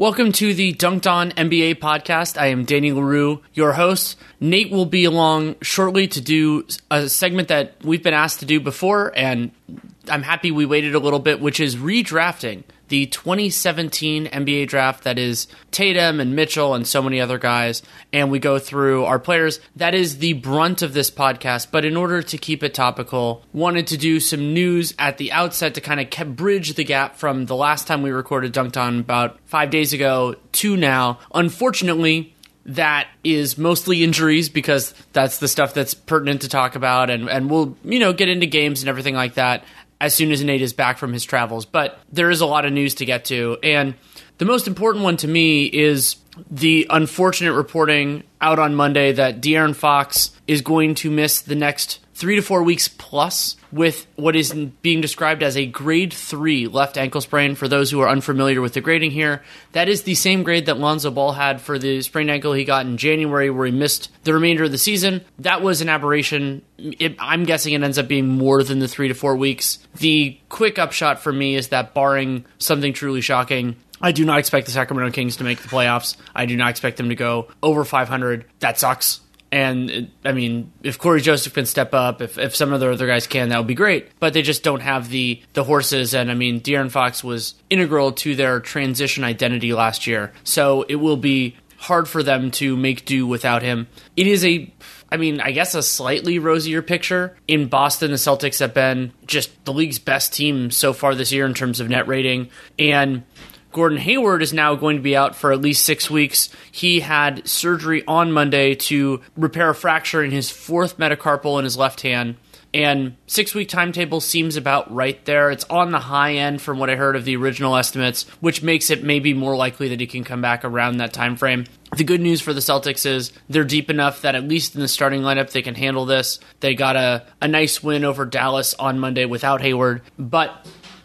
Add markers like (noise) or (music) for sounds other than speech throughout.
Welcome to the Dunked On NBA podcast. I am Danny Leroux, your host. Nate will be along shortly to do a segment that we've been asked to do before, and I'm happy we waited a little bit, which is redrafting the 2017 NBA draft that is Tatum and Mitchell and so many other guys. And we go through our players. That is the brunt of this podcast. But in order to keep it topical, wanted to do some news at the outset to kind of bridge the gap from the last time we recorded Dunked On about five days ago to now. Unfortunately, that is mostly injuries because that's the stuff that's pertinent to talk about and, and we'll you know get into games and everything like that as soon as Nate is back from his travels. But there is a lot of news to get to. And the most important one to me is the unfortunate reporting out on Monday that De'Aaron Fox is going to miss the next three to four weeks plus with what is being described as a grade three left ankle sprain. For those who are unfamiliar with the grading here, that is the same grade that Lonzo Ball had for the sprained ankle he got in January, where he missed the remainder of the season. That was an aberration. It, I'm guessing it ends up being more than the three to four weeks. The quick upshot for me is that, barring something truly shocking, I do not expect the Sacramento Kings to make the playoffs. I do not expect them to go over 500. That sucks. And I mean, if Cory Joseph can step up, if, if some of the other guys can, that would be great. But they just don't have the the horses. And I mean, De'Aaron Fox was integral to their transition identity last year, so it will be hard for them to make do without him. It is a I mean, I guess a slightly rosier picture. In Boston, the Celtics have been just the league's best team so far this year in terms of net rating. And Gordon Hayward is now going to be out for at least six weeks. He had surgery on Monday to repair a fracture in his fourth metacarpal in his left hand. And six week timetable seems about right there. It's on the high end from what I heard of the original estimates, which makes it maybe more likely that he can come back around that time frame. The good news for the Celtics is they're deep enough that at least in the starting lineup they can handle this. They got a, a nice win over Dallas on Monday without Hayward, but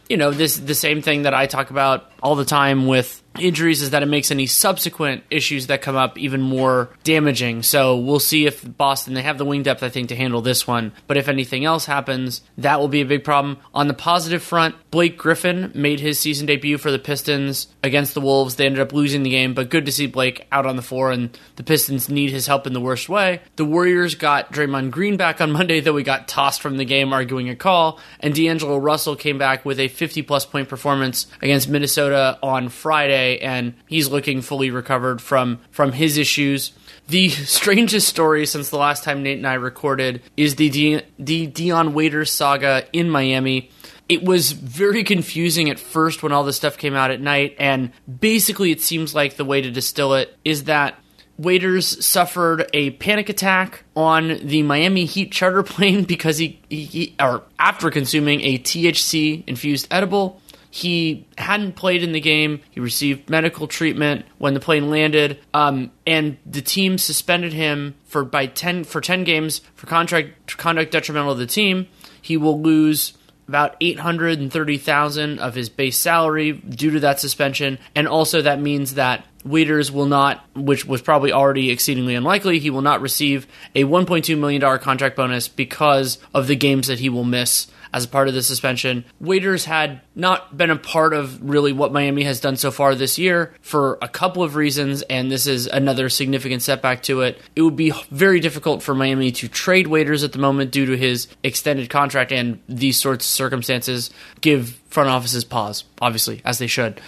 you know, this the same thing that I talk about all the time with injuries is that it makes any subsequent issues that come up even more damaging. So we'll see if Boston they have the wing depth I think to handle this one, but if anything else happens, that will be a big problem. On the positive front, Blake Griffin made his season debut for the Pistons against the Wolves. They ended up losing the game, but good to see Blake out on the floor and the Pistons need his help in the worst way. The Warriors got Draymond Green back on (laughs) Monday though he got tossed from the game arguing a call, and D'Angelo Russell came back with a 50 plus point performance against Minnesota on Friday and he's looking fully recovered from from his issues. The (laughs) strangest story since the last time Nate and I recorded is the De- the Dion Waiters saga in Miami. It was very confusing at first when all this stuff came out at night, and basically, it seems like the way to distill it is that Waiters suffered a panic attack on the Miami Heat charter (laughs) plane because he, he, he or after consuming a THC infused edible. He hadn't played in the game. He received medical treatment when the plane landed, um, and the team suspended him for by ten for ten games for contract conduct detrimental to the team. He will lose about 830,000 of his base salary due to that suspension and also that means that Waiters will not, which was probably already exceedingly unlikely, he will not receive a $1.2 million contract bonus because of the games that he will miss as a part of the suspension. Waiters had not been a part of really what Miami has done so far this year for a couple of reasons, and this is another significant setback to it. It would be very difficult for Miami to trade Waiters at the moment due to his extended contract, and these sorts of circumstances give front offices pause, obviously, as they should.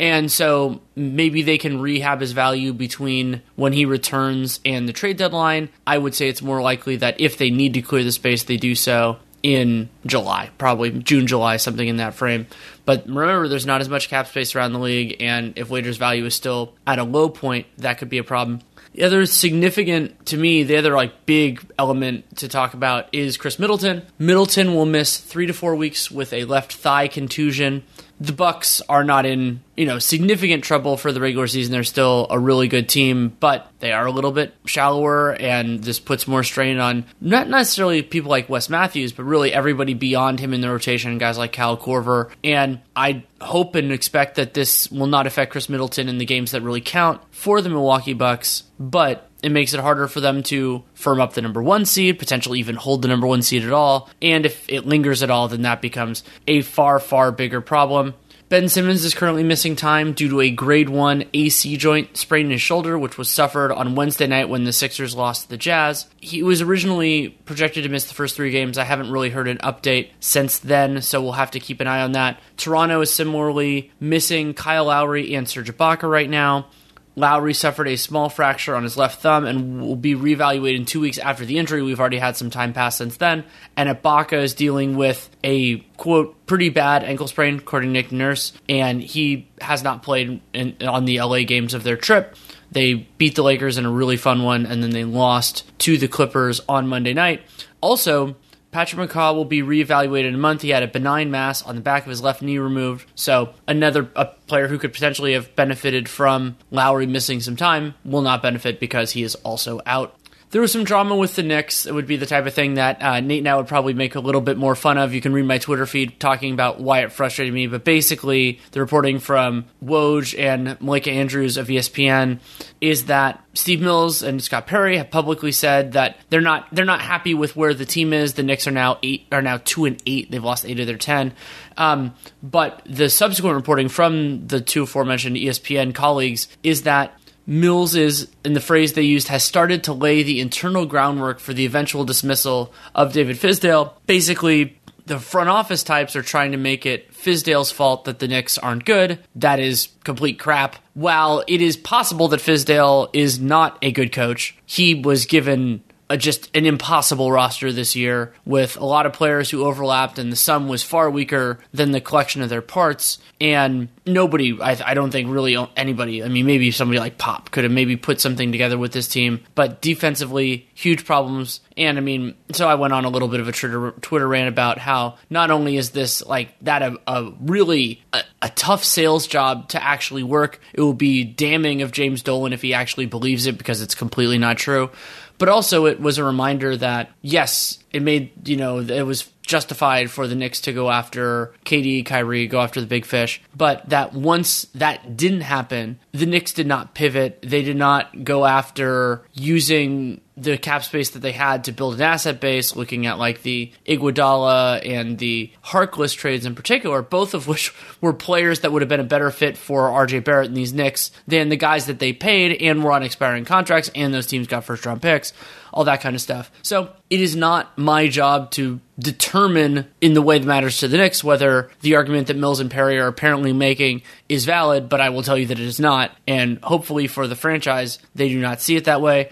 And so maybe they can rehab his value between when he returns and the trade deadline. I would say it's more likely that if they need to clear the space, they do so in July, probably June, July, something in that frame. But remember, there's not as much cap space around the league, and if Waiters' value is still at a low point, that could be a problem. The other significant to me, the other like big element to talk about is Khris Middleton. Middleton will miss three to four weeks with a left thigh contusion the Bucks are not in you know significant trouble for the regular season. They're still a really good team, but they are a little bit shallower, and this puts more strain on not necessarily people like Wes Matthews, but really everybody beyond him in the rotation, guys like Kyle Korver. And I hope and expect that this will not affect Khris Middleton in the games that really count for the Milwaukee Bucks, but it makes it harder for them to firm up the number one seed, potentially even hold the number one seed at all. And if it lingers at all, then that becomes a far, far bigger problem. Ben Simmons is currently missing time due to a grade 1 AC joint sprain in his shoulder, which was suffered on Wednesday night when the Sixers lost to the Jazz. He was originally projected to miss the first three games. I haven't really heard an update since then, so we'll have to keep an eye on that. Toronto is similarly missing Kyle Lowry and Serge Ibaka right now. Lowry suffered a small fracture on his left thumb and will be reevaluated in two weeks after the injury. We've already had some time pass since then. And Ibaka is dealing with a quote pretty bad ankle sprain, according to Nick Nurse, and he has not played in, on the LA games of their trip. They beat the Lakers in a really fun one, and then they lost to the Clippers on Monday night. Also, Patrick McCaw will be reevaluated in a month. He had a benign mass on the back of his left knee removed. So another a player who could potentially have benefited from Lowry missing some time will not benefit because he is also out there was some drama with the Knicks. It would be the type of thing that uh, Nate now would probably make a little bit more fun of. You can read my Twitter feed talking about why it frustrated me. But basically, the reporting from Woj and Malika Andrews of ESPN is that Steve Mills and Scott Perry have publicly said that they're not they're not happy with where the team is. The Knicks are now eight are now two and eight. They've lost eight of their ten. Um, but the subsequent reporting from the two aforementioned ESPN colleagues is that Mills is, in the phrase they used, has started to lay the internal groundwork for the eventual dismissal of David Fizdale. Basically, the front office types are trying to make it Fizdale's fault that the Knicks aren't good. That is complete crap. While it is possible that Fizdale is not a good coach, he was given a, just an impossible roster this year with a lot of players who overlapped, and the sum was far weaker than the collection of their parts. And nobody, I, I, don't think really anybody, I mean, maybe somebody like Pop could have maybe put something together with this team, but defensively, huge problems. And I mean, so I went on a little bit of a Twitter, Twitter rant about how not only is this like that a, a really a, a tough sales job to actually work, it will be damning of James Dolan if he actually believes it because it's completely not true but also it was a reminder that yes, it made you know it was justified for the Knicks to go after KD, Kyrie, go after the big fish. But that once that didn't happen, the Knicks did not pivot. They did not go after using the cap space that they had to build an asset base, looking at like the Iguodala and the Harkless trades in particular, both of which (laughs) were players that would have been a better fit for RJ Barrett and these Knicks than the guys that they paid and were on expiring contracts, and those teams got first round picks, all that kind of stuff. So it is not my job to determine in the way that matters to the Knicks whether the argument that Mills and Perry are apparently making is valid, but I will tell you that it is not. And hopefully for the franchise, they do not see it that way.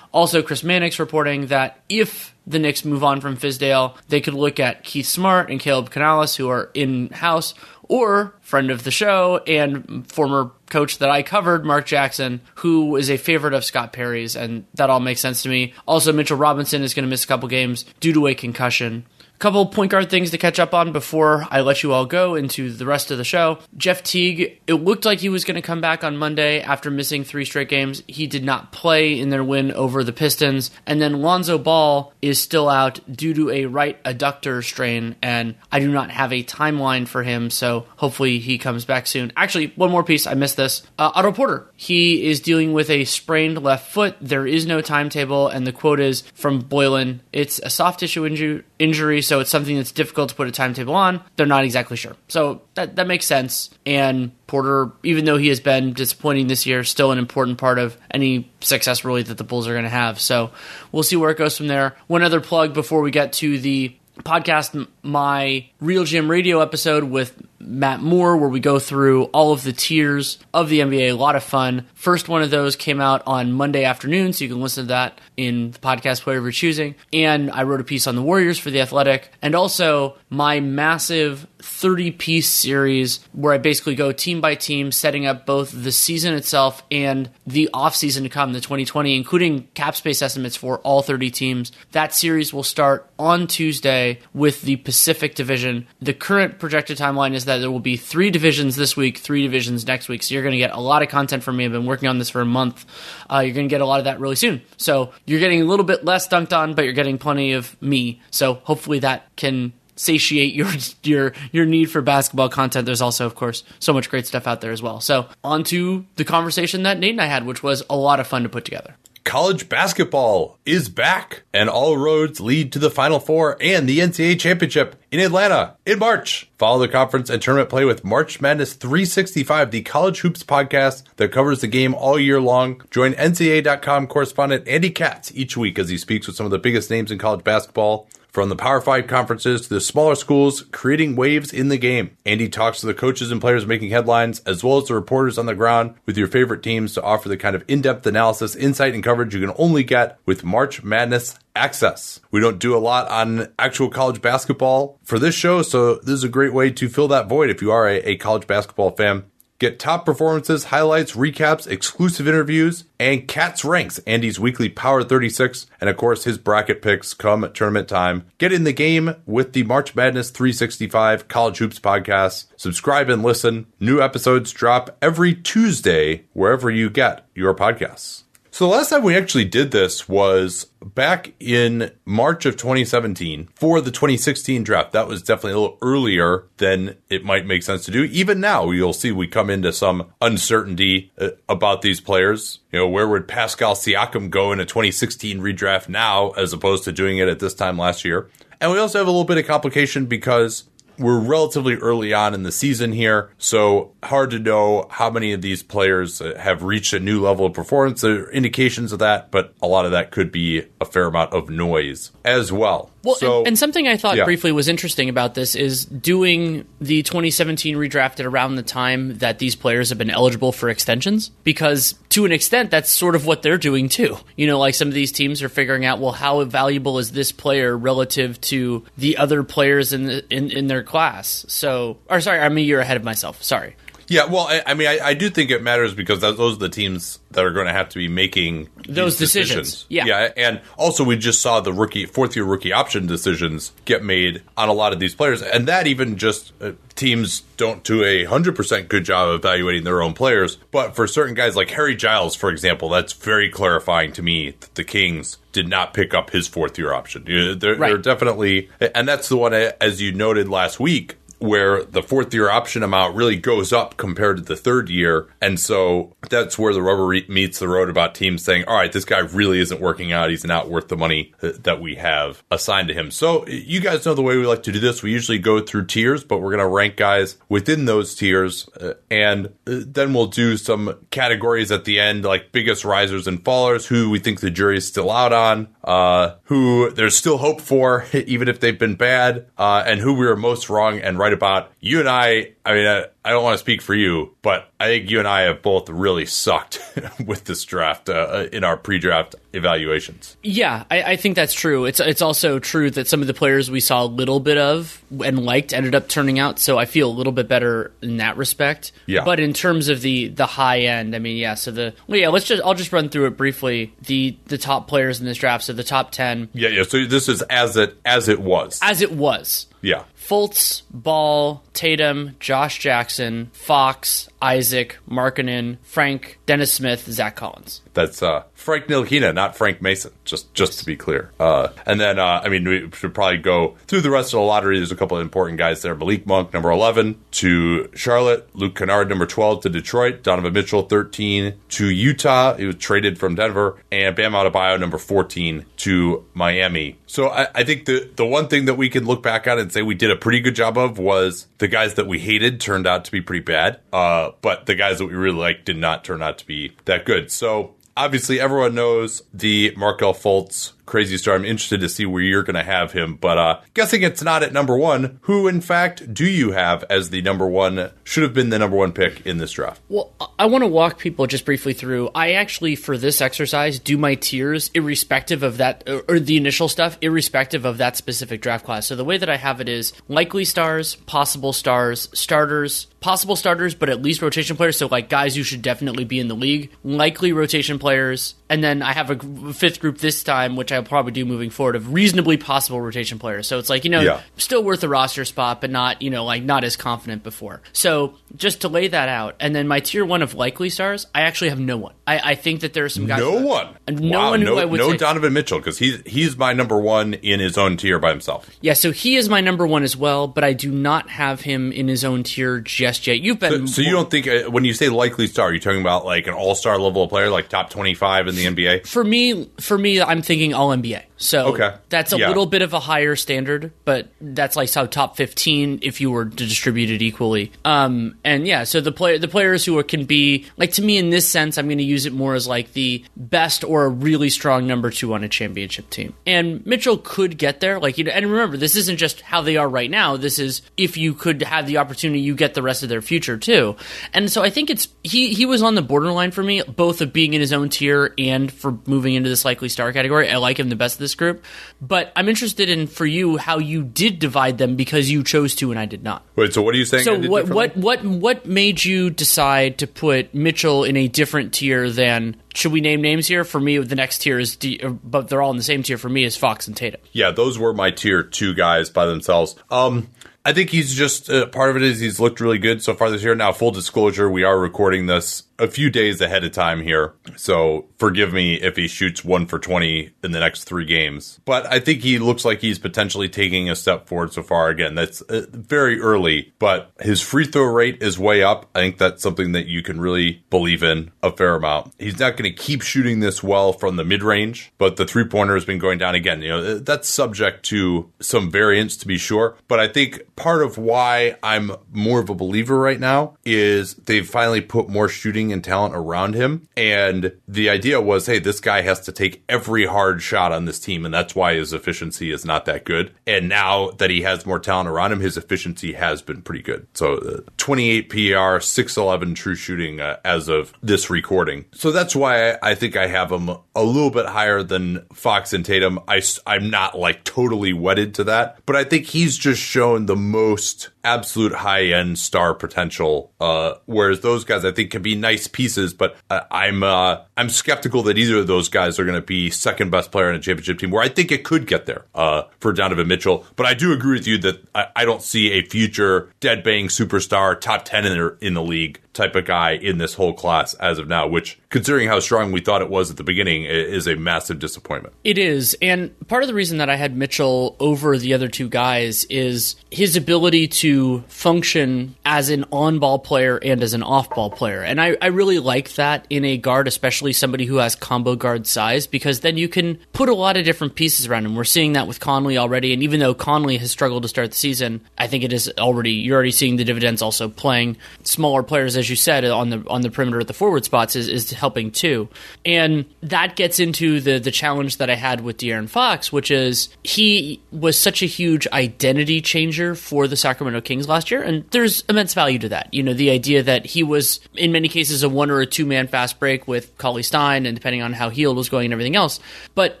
Also, Chris Mannix reporting that if the Knicks move on from Fizdale, they could look at Keith Smart and Caleb Canales, who are in house, or friend of the show and former coach that I covered, Mark Jackson, who is a favorite of Scott Perry's, and that all makes sense to me. Also, Mitchell Robinson is going to miss a couple games due to a concussion couple point guard things to catch up on before I let you all go into the rest of the show. Jeff Teague, it looked like he was going to come back on Monday after missing three straight games. He did not play in their win over the Pistons. And then Lonzo Ball is still out due to a right adductor strain, and I do not have a timeline for him, so hopefully he comes back soon. Actually, one more piece, I missed this. Uh, Otto Porter, he is dealing with a sprained left foot. There is no timetable, and the quote is from Boylen it's a soft tissue inju- injury so it's something that's difficult to put a timetable on. They're not exactly sure. So that, that makes sense. And Porter, even though he has been disappointing this year, still an important part of any success really that the Bulls are going to have. So we'll see where it goes from there. One other plug before we get to the podcast, my RealGM Radio episode with Matt Moore, where we go through all of the tiers of the NBA. A lot of fun. First one of those came out on Monday afternoon, so you can listen to that in the podcast player you're choosing. And I wrote a piece on the Warriors for The Athletic, and also my massive 30 piece series where I basically go team by team, setting up both the season itself and the off season to come, the 2020, including cap space estimates for all 30 teams. That series will start on Tuesday with the Pacific Division. The current projected timeline is that there will be three divisions this week, three divisions next week. So you're going to get a lot of content from me. I've been working on this for a month. Uh, you're going to get a lot of that really soon. So you're getting a little bit less dunked on, but you're getting plenty of me. So hopefully that can satiate your your your need for basketball content. There's also, of course, so much great stuff out there as well. So on to the conversation that Nate and I had, which was a lot of fun to put together college basketball is back, and all roads lead to the Final Four and the NCAA Championship in Atlanta in March. Follow the conference and tournament play with March Madness 365, the college hoops podcast that covers the game all year long. Join NCAA.com correspondent Andy Katz each week as he speaks with some of the biggest names in college basketball. From the Power Five conferences to the smaller schools, creating waves in the game. Andy talks to the coaches and players making headlines, as well as the reporters on the ground with your favorite teams to offer the kind of in depth analysis, insight, and coverage you can only get with March Madness access. We don't do a lot on actual college basketball for this show, so this is a great way to fill that void if you are a, a college basketball fan. Get top performances, highlights, recaps, exclusive interviews, and Cat's ranks Andy's weekly Power 36, and of course his bracket picks come tournament time. Get in the game with the March Madness 365 College Hoops podcast. Subscribe and listen. New episodes drop every Tuesday wherever you get your podcasts. So the last time we actually did this was back in March of 2017 for the 2016 draft. That was definitely a little earlier than it might make sense to do. Even now, you'll see we come into some uncertainty uh, about these players. You know, where would Pascal Siakam go in a 2016 redraft now as opposed to doing it at this time last year? And we also have a little bit of complication because we're relatively early on in the season here, so hard to know how many of these players uh, have reached a new level of performance. There are indications of that, but a lot of that could be a fair amount of noise as well. Well, so, and, and, something I thought yeah. briefly was interesting about this is doing the 2017 redraft at around the time that these players have been eligible for extensions, because to an extent, that's sort of what they're doing too. You know, like some of these teams are figuring out, well, how valuable is this player relative to the other players in the, in, in their class? So, or sorry, I'm a year ahead of myself. Sorry. Yeah, well, I, I mean, I, I, do think it matters because that, those are the teams that are going to have to be making those decisions. decisions. Yeah, yeah, and also we just saw the rookie fourth year rookie option decisions get made on a lot of these players, and that even just uh, teams don't do a hundred percent good job of evaluating their own players. But for certain guys like Harry Giles, for example, that's very clarifying to me that the Kings did not pick up his fourth year option. They're, right. they're definitely, and that's the one as you noted last week where the fourth year option amount really goes up compared to the third year. And so that's where the rubber meets the road about teams saying, all right, this guy really isn't working out. He's not worth the money that we have assigned to him. So you guys know the way we like to do this. We usually go through tiers, but we're going to rank guys within those tiers. Uh, and uh, then we'll do some categories at the end, like biggest risers and fallers, who we think the jury is still out on, uh, who there's still hope for, (laughs) even if they've been bad, uh, and who we were most wrong and right about. You and I, I mean, I, don't want to speak for you, but I think you and I have both really sucked (laughs) with this draft uh, in our pre-draft evaluations. Yeah, I, I, think that's true. It's it's also true that some of the players we saw a little bit of and liked ended up turning out. So I feel a little bit better in that respect. Yeah. But in terms of the the high end, I mean, yeah. So the well, yeah. Let's just I'll just run through it briefly. The the top players in this draft. So the top ten. Yeah, yeah. So this is as it as it was. As it was. Yeah. Fultz, Ball, Tatum, Josh Jackson, Fox, Isaac, Markkanen, Frank, Dennis Smith, Zach Collins. That's uh, Frank Ntilikina, not Frank Mason. Just just to be clear. Uh, and then uh, I mean we should probably go through the rest of the lottery. There's a couple of important guys there. Malik Monk, number 11 to Charlotte. Luke Kennard, number 12 to Detroit. Donovan Mitchell, 13 to Utah. He was traded from Denver. And Bam Adebayo, number 14 to Miami. So I, I think the the one thing that we can look back on and say we did a pretty good job of was the guys that we hated turned out to be pretty bad. Uh, but the guys that we really liked did not turn out to be that good. So obviously everyone knows the Markelle Fultz crazy star. I'm interested to see where you're going to have him, but uh, guessing it's not at number one. Who, in fact, do you have as the number one? Should have been the number one pick in this draft. Well, I want to walk people just briefly through. I actually, for this exercise, do my tiers irrespective of that, or the initial stuff, irrespective of that specific draft class. So the way that I have it is likely stars, possible stars, starters, possible starters, but at least rotation players. So like guys who should definitely be in the league, likely rotation players, and then I have a fifth group this time, which I'll probably do moving forward of reasonably possible rotation players. So it's like you know, Yeah. still worth a roster spot, but not you know like not as confident before. So just to lay that out, and then my tier one of likely stars, I actually have no one. I, I think that there are some guys. No one. and no wow, one who no, I would no say- Donovan Mitchell because he's he's my number one in his own tier by himself. Yeah, so he is my number one as well, but I do not have him in his own tier just yet. You've been So you don't think uh, when you say likely star, you're talking about like an all star level player, like top twenty five in the NBA? for me for me i'm thinking all nba so Okay. that's a Yeah. little bit of a higher standard but that's like so top 15 if you were to distribute it equally. Um and yeah so the player the players who are, can be like to me in this sense i'm going to use it more as like the best or a really strong number two on a championship team. And mitchell could get there like you know and remember this isn't just how they are right now. This is if you could have the opportunity you get the rest of their future too. And so i think it's he he was on the borderline for me both of being in his own tier and for moving into this likely star category. I like him the best of this group but i'm interested in for you how you did divide them because you chose to and i did not Wait, so what are you saying? So what what what what made you decide to put Mitchell in a different tier than should we name names here? For me, the next tier is D, but they're all in the same tier for me is Fox and Tatum. Yeah, those were my tier two guys by themselves. Um, I think he's just uh, part of it is he's looked really good so far this year. Now, full disclosure, we are recording this a few days ahead of time here, so forgive me if he shoots one for twenty in the next three games. But I think he looks like he's potentially taking a step forward so far. Again, that's uh, very early, but his free throw rate is way up. I think that's something that you can really believe in a fair amount. He's not going to keep shooting this well from the mid range, but the three pointer has been going down again. You know, that's subject to some variance to be sure. But I think part of why I'm more of a believer right now is they've finally put more shooting and talent around him. And the idea was, hey, this guy has to take every hard shot on this team. And that's why his efficiency is not that good. And now that he has more talent around him, his efficiency has been pretty good. So uh, 28 PR, 611 true shooting uh, as of this recording. So that's why I, think I have him a little bit higher than Fox and Tatum. I, I, am not like totally wedded to that, but I think he's just shown the most absolute high end star potential. Uh, whereas those guys, I think, can be nice pieces, but uh, I'm uh, I'm skeptical that either of those guys are going to be second best player in a championship team. Where I think it could get there uh, for Donovan Mitchell, but I do agree with you that I, I don't see a future dead bang superstar, top ten in the, in the league type of guy in this whole class as of now. Which, considering how strong we thought it was at the beginning, is a massive disappointment. It is. And part of the reason that I had Mitchell over the other two guys is his ability to function as an on ball player and as an off ball player. And I, I really like that in a guard, especially somebody who has combo guard size, because then you can put a lot of different pieces around him. We're seeing that with Conley already. And even though Conley has struggled to start the season, I think it is already, you're already seeing the dividends also playing smaller players, as you said, on the, on the perimeter at the forward spots is, is helping too. And that gets into the, the challenge that I had with De'Aaron Fox, which is he was such a huge identity changer for the Sacramento Kings last year, and there's immense value to that. You know, the idea that he was in many cases a one or a two man fast break with Cauley Stein, and depending on how Hield was going and everything else. But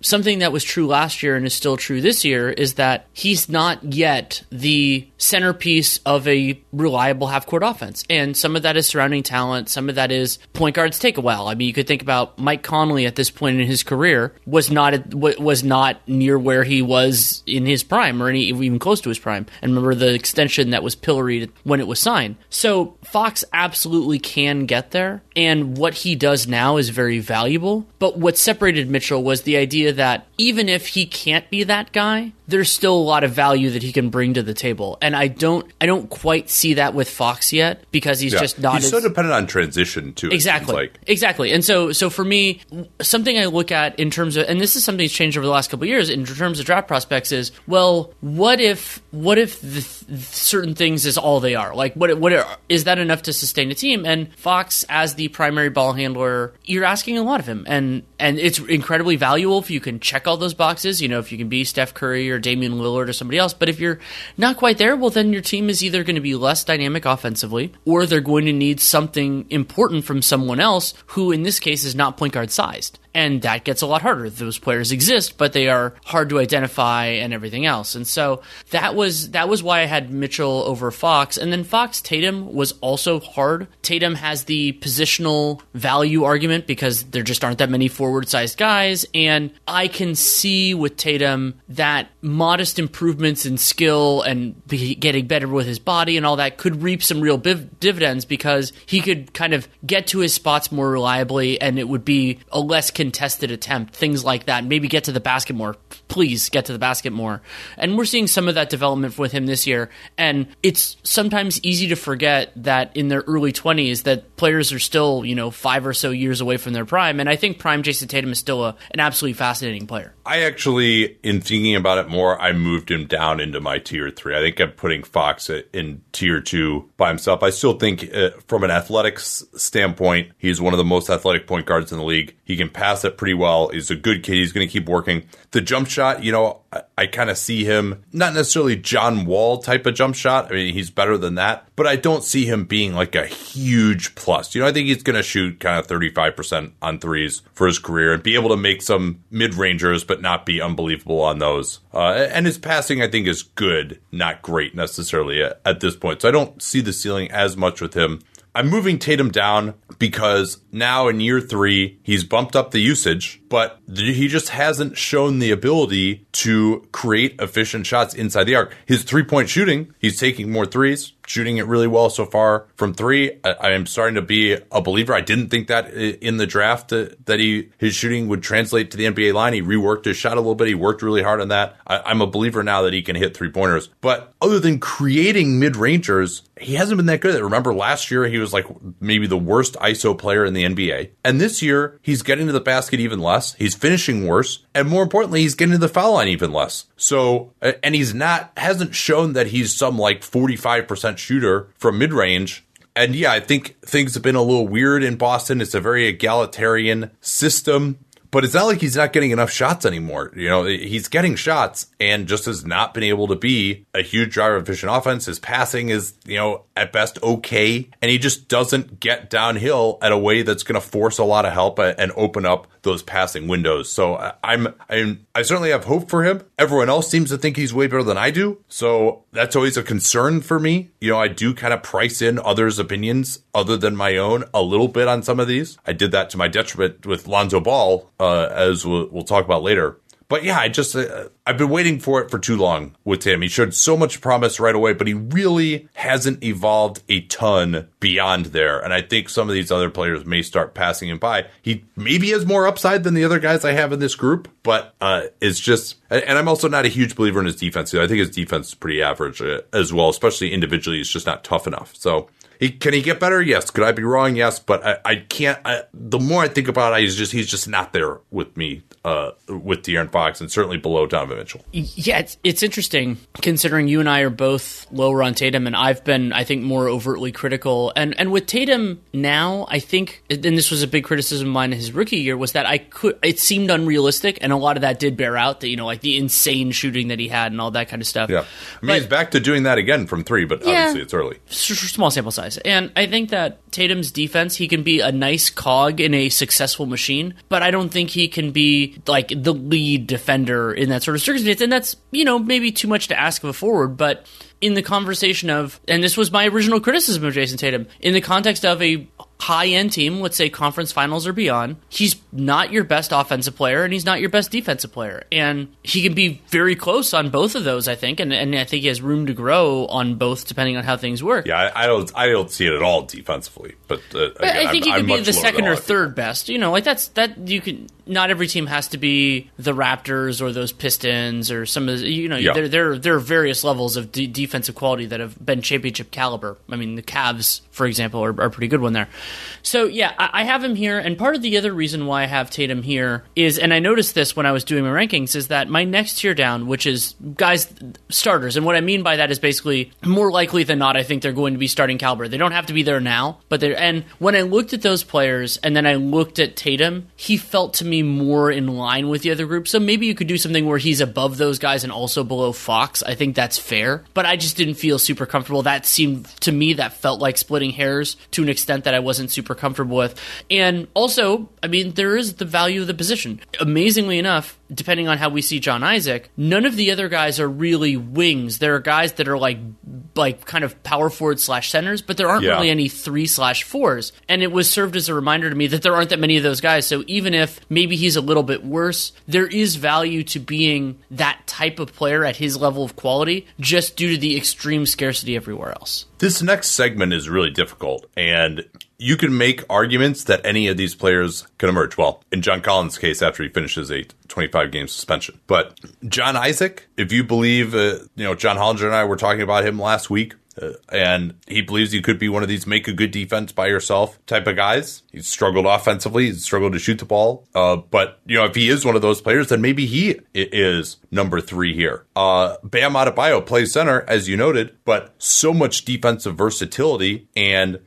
something that was true last year and is still true this year is that he's not yet the centerpiece of a reliable half court offense, and some of that is surrounding talent, some of that is point guards take a while. I mean, you could think about Mike Conley at this point in his career was not at, wa- was not near where he was in his prime or any even close to his prime. And remember the extension that was pilloried when it was signed. So Fox absolutely can get there, and what he does now is very valuable. But what separated Mitchell was the idea that even if he can't be that guy, there's still a lot of value that he can bring to the table. And I don't I don't quite see that with Fox yet because he's Yeah. just not He's as so dependent on transition too. Exactly. Like Exactly. And so so for me, something I look at in terms of and this is something that's changed over the last couple of years in terms of draft prospects is, well, what if what if the, certain things is all they are? Like, what what are, is that enough to sustain a team? And Fox, as the primary ball handler, you're asking a lot of him, and and it's incredibly valuable if you can check all those boxes. You know, if you can be Steph Curry or Damian Lillard or somebody else. But if you're not quite there, well, then your team is either going to be less dynamic offensively, or they're going to need something important from someone else who, in this case, is not point guard sized and that gets a lot harder. Those players exist, but they are hard to identify and everything else. And so that was that was why I had Mitchell over Fox, and then Fox Tatum was also hard. Tatum has the positional value argument because there just aren't that many forward-sized guys, and I can see with Tatum that modest improvements in skill and getting better with his body and all that could reap some real biv- dividends because he could kind of get to his spots more reliably, and it would be a less contested attempt, things like that. Maybe get to the basket more. Please get to the basket more. And we're seeing some of that development with him this year. And it's sometimes easy to forget that in their early 20s that players are still, you know, five or so years away from their prime. And I think prime Jayson Tatum is still a, an absolutely fascinating player. I actually, in thinking about it more, I moved him down into my tier three. I think I'm putting Fox in tier two by himself. I still think, uh, from an athletics standpoint, he's one of the most athletic point guards in the league. He can pass it pretty well. He's a good kid. He's going to keep working. The jump shot, you know, I, I kind of see him not necessarily John Wall type of jump shot. I mean, he's better than that, but I don't see him being like a huge plus. You know, I think he's going to shoot kind of 35% on threes for his career and be able to make some mid rangers, but not be unbelievable on those. Uh, and his passing, I think, is good, not great necessarily at, at this point. So I don't see the ceiling as much with him. I'm moving Tatum down because now in year three, he's bumped up the usage, but he just hasn't shown the ability to create efficient shots inside the arc. His three point shooting, he's taking more threes, shooting it really well so far from three. I, I, am starting to be a believer. I didn't think that in the draft that he his shooting would translate to the NBA line. He reworked his shot a little bit. He worked really hard on that. I, am a believer now that he can hit three pointers. But other than creating mid rangers, he hasn't been that good. Remember last year he was like maybe the worst ISO player in the NBA, and this year he's getting to the basket even less. He's finishing worse, and more importantly, he's getting to the foul line even less. So, and he's not hasn't shown that he's some like 45 percent shooter from mid range. And yeah, I think things have been a little weird in Boston. It's a very egalitarian system but it's not like he's not getting enough shots anymore. You know, he's getting shots and just has not been able to be a huge driver of efficient offense. His passing is, you know, at best okay. And he just doesn't get downhill at a way that's going to force a lot of help and open up those passing windows. So I'm, I'm, I certainly have hope for him. Everyone else seems to think he's way better than I do. So that's always a concern for me. You know, I do kind of price in others' opinions other than my own a little bit on some of these. I did that to my detriment with Lonzo Ball uh, as we'll, we'll, talk about later. But yeah, I just uh, I've been waiting for it for too long with him. He showed so much promise right away, but he really hasn't evolved a ton beyond there. And I think some of these other players may start passing him by. He maybe has more upside than the other guys I have in this group, but uh, it's just. And I'm also not a huge believer in his defense. I think his defense is pretty average uh, as well, especially individually. He's just not tough enough. So he, can he get better? Yes. Could I be wrong? Yes. But I, I can't. I, the more I think about it, he's just he's just not there with me uh, with De'Aaron Fox, and certainly below Donovan Mitchell. Yeah, it's, it's interesting considering you and I are both lower on Tatum, and I've been I think more overtly critical. And and with Tatum now, I think, and this was a big criticism of mine in his rookie year, was that I could it seemed unrealistic, and a lot of that did bear out. That you know, like the insane shooting that he had and all that kind of stuff. Yeah, I mean but, he's back to doing that again from three, but yeah, obviously it's early. Small sample size And I think that Tatum's defense, he can be a nice cog in a successful machine, but I don't think he can be like the lead defender in that sort of circumstance. And that's, you know, maybe too much to ask of a forward, but in the conversation of, and this was my original criticism of Jayson Tatum, in the context of a high end team, let's say conference finals or beyond, he's not your best offensive player and he's not your best defensive player. And he can be very close on both of those, I think, and, and I think he has room to grow on both depending on how things work. Yeah, I, I don't I don't see it at all defensively. But, uh, again, I think I'm, he could be the second or third best. You know, like that's that you can not every team has to be the Raptors or those Pistons or some of the, you know, Yeah. there, there, there are various levels of de- defensive quality that have been championship caliber. I mean, the Cavs, for example, are, are a pretty good one there. So, yeah, I, I have him here. And part of the other reason why I have Tatum here is, and I noticed this when I was doing my rankings, is that my next tier down, which is guys, starters. And what I mean by that is basically more likely than not, I think they're going to be starting caliber. They don't have to be there now, but they're, and when I looked at those players and then I looked at Tatum, he felt to me more in line with the other group. So maybe you could do something where he's above those guys and also below Fox. I think that's fair, but I just didn't feel super comfortable. That seemed to me that felt like splitting hairs to an extent that I wasn't super comfortable with. And also, I mean, there is the value of the position. Amazingly enough, depending on how we see John Isaac, none of the other guys are really wings. There are guys that are like like kind of power forward slash centers, but there aren't Yeah. really any three slash fours. And it was served as a reminder to me that there aren't that many of those guys. So even if maybe he's a little bit worse, there is value to being that type of player at his level of quality, just due to the extreme scarcity everywhere else. This next segment is really difficult, and you can make arguments that any of these players can emerge. Well, in John Collins' case, after he finishes a 25 game suspension. But John Isaac, if you believe, uh, you know, John Hollinger and I were talking about him last week. And he believes he could be one of these make a good defense by yourself type of guys. He's struggled offensively. He's struggled to shoot the ball. Uh, but, you know, if he is one of those players, then maybe he is number three here. Uh, Bam Adebayo plays center, as you noted, but so much defensive versatility and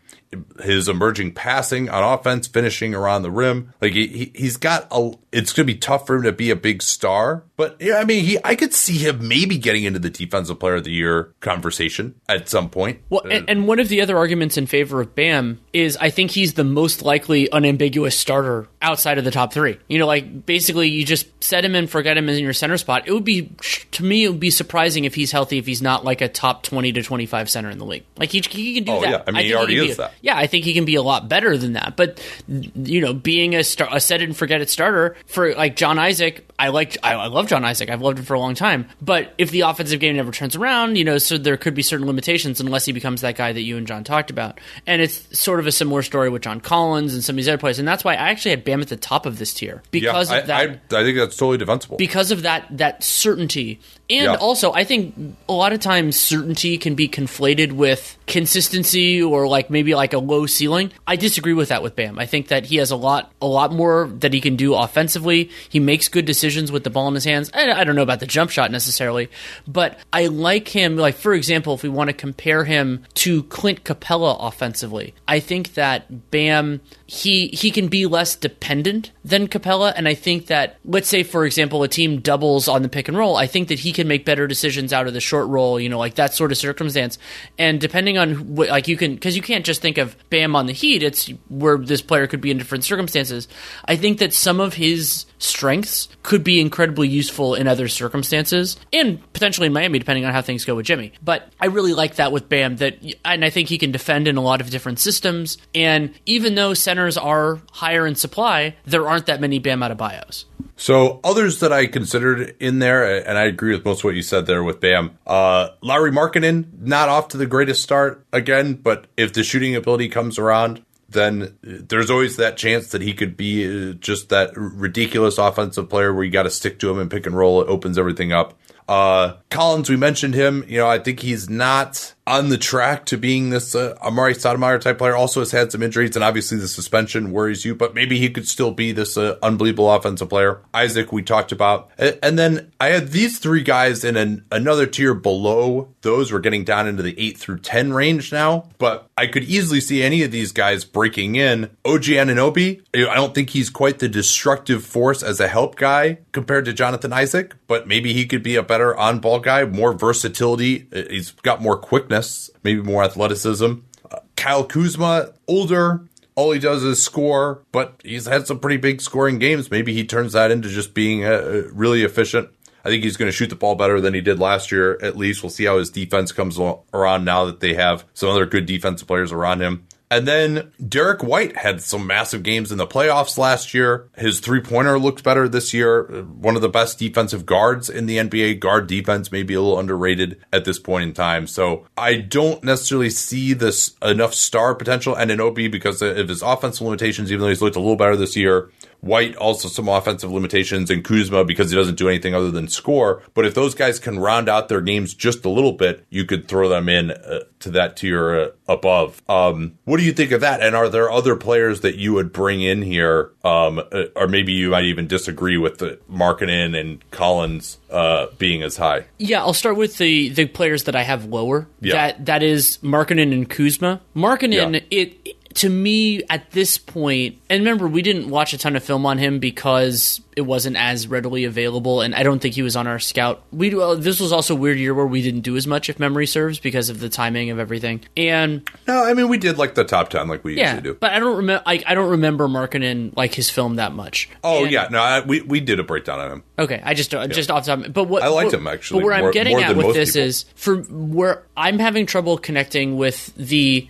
his emerging passing on offense, finishing around the rim. Like he he's got a. It's going to be tough for him to be a big star, but yeah, I mean, he I could see him maybe getting into the defensive player of the year conversation at some point. Well, and, and one of the other arguments in favor of Bam is I think he's the most likely unambiguous starter outside of the top three. You know, like basically you just set him and forget him in your center spot. It would be, to me, it would be surprising if he's healthy if he's not like a top 20 to 25 center in the league. Like he, he can do Oh, that. yeah. I mean, he think already be is a- that. Yeah, I think he can be a lot better than that. But, you know, being a, star, a set it and forget it starter for like John Isaac, I like, I, I love John Isaac. I've loved him for a long time. But if the offensive game never turns around, you know, so there could be certain limitations unless he becomes that guy that you and John talked about. And it's sort of a similar story with John Collins and some of these other players. And that's why I actually had Bam at the top of this tier because yeah, of that I, I, I think that's totally defensible. because of that that certainty and Yeah. also i think a lot of times certainty can be conflated with consistency or like maybe like a low ceiling. I disagree with that with bam. I think that he has a lot a lot more that he can do offensively. He makes good decisions with the ball in his hands. I, I don't know about the jump shot necessarily but i like him. Like for example if we want to compare him to clint capela offensively i think that bam he he can be less dependent than Capela, and I think that let's say for example a team doubles on the pick and roll, I think that he can make better decisions out of the short roll, you know, like that sort of circumstance. And depending on what, like you can, because you can't just think of Bam on the Heat, it's where this player could be in different circumstances. I think that some of his strengths could be incredibly useful in other circumstances, and potentially in Miami, depending on how things go with Jimmy. But I really like that with Bam, that, and I think he can defend in a lot of different systems. And even though centers are higher in supply, there aren't that many Bam Adebayos. So others that I considered in there, and I agree with most of what you said there with Bam. Uh, Larry Markkanen, not off to the greatest start again, but if the shooting ability comes around, then there's always that chance that he could be uh, just that ridiculous offensive player where you got to stick to him and pick and roll. It opens everything up. Uh, Collins, we mentioned him. You know, I think he's not on the track to being this uh, Amar'e Stoudemire type player. Also has had some injuries, and obviously the suspension worries you. But maybe he could still be this uh, unbelievable offensive player. Isaac, we talked about, and then I had these three guys in an, another tier below those. We're getting down into the eight through ten range now, but I could easily see any of these guys breaking in. OG Anunoby, I don't think he's quite the destructive force as a help guy compared to Jonathan Isaac, but maybe he could be a better on ball guy, more versatility. He's got more quickness, maybe more athleticism. Uh, Kyle Kuzma, older. All he does is score, but he's had some pretty big scoring games. Maybe he turns that into just being uh, really efficient. I think he's going to shoot the ball better than he did last year, at least. We'll see how his defense comes around now that they have some other good defensive players around him. And then Derrick White had some massive games in the playoffs last year. His three pointer looked better this year. One of the best defensive guards in the NBA. Guard defense may be a little underrated at this point in time. So I don't necessarily see this enough star potential and Anunoby because of his offensive limitations, even though he's looked a little better this year. White also some offensive limitations, and Kuzma because he doesn't do anything other than score. But if those guys can round out their games just a little bit, you could throw them in uh, to that tier uh, above. Um, what do you think of that? And are there other players that you would bring in here, um, uh, or maybe you might even disagree with the Markkanen and Collins uh, being as high? Yeah, I'll start with the the players that I have lower. Yeah. That that is Markkanen and Kuzma. Markkanen, Yeah. it to me at this point, and remember we didn't watch a ton of film on him because it wasn't as readily available, and I don't think he was on our scout. We well, this was also a weird year where we didn't do as much, if memory serves, because of the timing of everything. And No, I mean we did like the top ten, like we yeah, usually do. but I don't remember. I, I don't remember Markkanen like his film that much. Oh And- yeah, no, I, we we did a breakdown on him. Okay, I just just off the top. But what I liked what- him, actually, But where more- I'm getting at with this people. is for where I'm having trouble connecting with the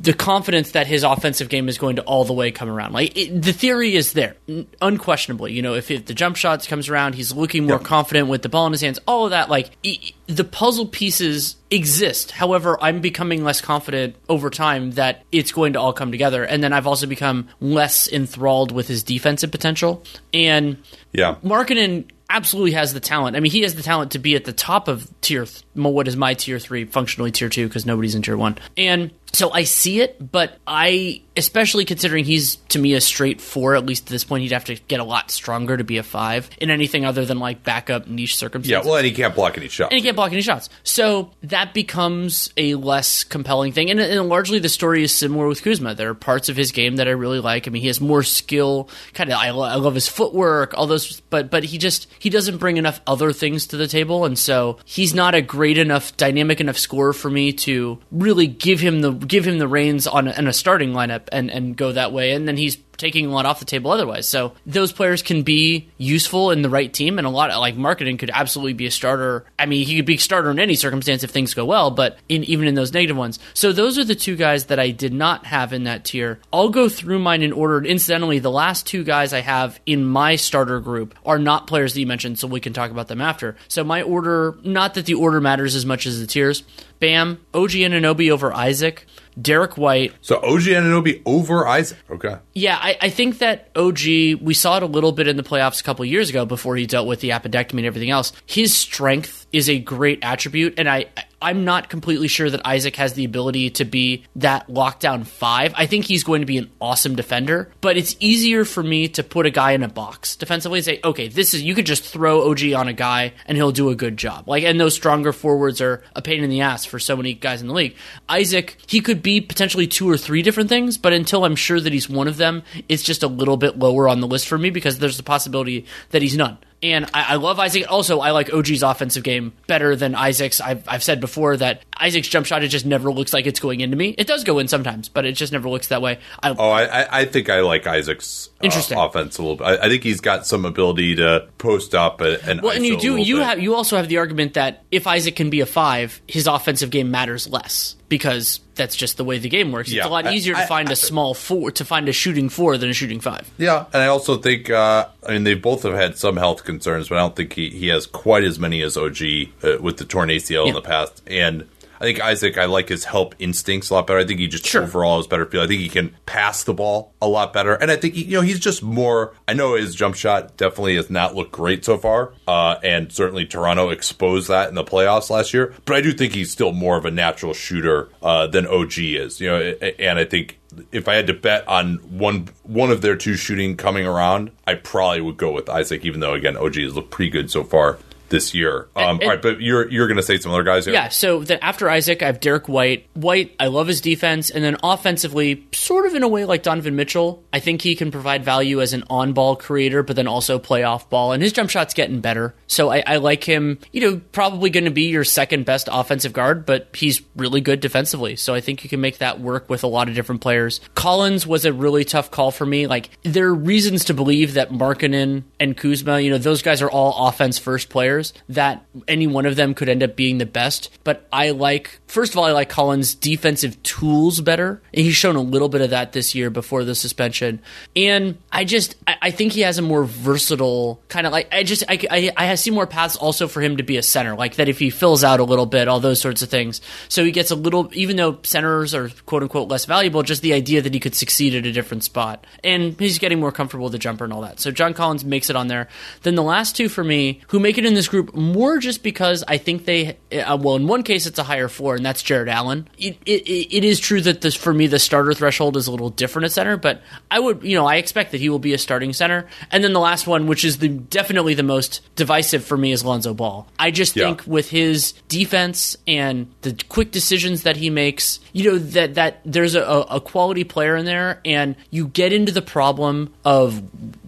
the confidence that his offensive game is going to all the way come around. Like it, the theory is there, unquestionably. You know, if, if the jump shots comes around, he's looking more confident with the ball in his hands. All of that, like e- the puzzle pieces exist. However, I'm becoming less confident over time that it's going to all come together. And then I've also become less enthralled with his defensive potential. And Yeah, Markkanen absolutely has the talent. I mean, he has the talent to be at the top of tier. What is my tier three? Functionally tier two because nobody's in tier one. And so I see it, but I, especially considering he's to me a straight four. At least at this point, he'd have to get a lot stronger to be a five in anything other than like backup niche circumstances. yeah. Well, and he can't block any shots. and he can't block any shots. So that becomes a less compelling thing. And, and largely the story is similar with Kuzma. There are parts of his game that I really like. I mean, he has more skill. Kind of, I, lo- I love his footwork, all those. But but he just he doesn't bring enough other things to the table, and so he's not a great enough, dynamic enough scorer for me to really give him the give him the reins on a, on a starting lineup and and go that way. And then he's taking a lot off the table otherwise. So those players can be useful in the right team, and a lot of like marketing could absolutely be a starter. I mean, he could be a starter in any circumstance if things go well, but in even in those negative ones. So those are the two guys that I did not have in that tier. I'll go through mine in order. Incidentally, the last two guys I have in my starter group are not players that you mentioned, so we can talk about them after. So my order, not that the order matters as much as the tiers. Bam, OG and Anunoby over Isaac. Derrick White, So OG Anunoby over Isaac. Okay. yeah, I, I think that OG, we saw it a little bit in the playoffs a couple years ago before he dealt with the appendectomy and everything else. His strength is a great attribute, and I, I'm not completely sure that Isaac has the ability to be that lockdown five. I think he's going to be an awesome defender, but it's easier for me to put a guy in a box defensively and say, okay, this is, you could just throw OG on a guy and he'll do a good job. Like, and those stronger forwards are a pain in the ass for so many guys in the league. Isaac, he could be potentially two or three different things, but until I'm sure that he's one of them, it's just a little bit lower on the list for me because there's a possibility that he's none. And I, I love Isaac. Also, I like OG's offensive game better than Isaac's. I've, I've said before that Isaac's jump shot, it just never looks like it's going into me. It does go in sometimes, but it just never looks that way. I, Oh, I, I- think I like Isaac's uh, Interesting. offense a little bit. I, I think he's got some ability to post up and, and well, and you do you bit. have you also have the argument that if Isaac can be a five, his offensive game matters less because that's just the way the game works. Yeah, it's a lot I- easier to find a small four to find a shooting four than a shooting five. Yeah, and I also think uh, I mean they both have had some health concerns, but I don't think he, he has quite as many as OG uh, with the torn ACL in the past. And I think Isaac, I like his help instincts a lot better. I think he just Sure. overall has better feel. I think he can pass the ball a lot better, and I think he, you know he's just more. I know his jump shot definitely has not looked great so far, uh, and certainly Toronto exposed that in the playoffs last year. But I do think he's still more of a natural shooter uh, than OG is. You know, and I think if I had to bet on one one of their two shooting coming around, I probably would go with Isaac, even though again OG has looked pretty good so far this year. Um, and- all right, but you're you're going to say some other guys here. Yeah, so then after Isaac, I have Derrick White. White, I love his defense, and then offensively, sort of in a way like Donovan Mitchell. I think he can provide value as an on-ball creator, but then also play off ball, and his jump shot's getting better. So I, I like him. You know, probably going to be your second best offensive guard, but he's really good defensively. So I think you can make that work with a lot of different players. Collins was a really tough call for me. Like there are reasons to believe that Markkanen and Kuzma, you know, those guys are all offense first players. Players that any one of them could end up being the best. But I like, first of all, I like Collins' defensive tools better. And he's shown a little bit of that this year before the suspension. And I just, I, I think he has a more versatile kind of like, I just, I, I, I see more paths also for him to be a center. Like that if he fills out a little bit, all those sorts of things. So he gets a little, even though centers are quote unquote less valuable, just the idea that he could succeed at a different spot. And he's getting more comfortable with the jumper and all that. So John Collins makes it on there. Then the last two for me, who make it in this group more just because I think they, uh, well, in one case it's a higher floor, and that's Jarrett Allen. It, it, it is true that this, for me, the starter threshold is a little different at center, but I would, you know, I expect that he will be a starting center. And then the last one, which is the definitely the most divisive for me, is Lonzo Ball. I just yeah. think with his defense and the quick decisions that he makes, you know, that that there's a, a quality player in there, and you get into the problem of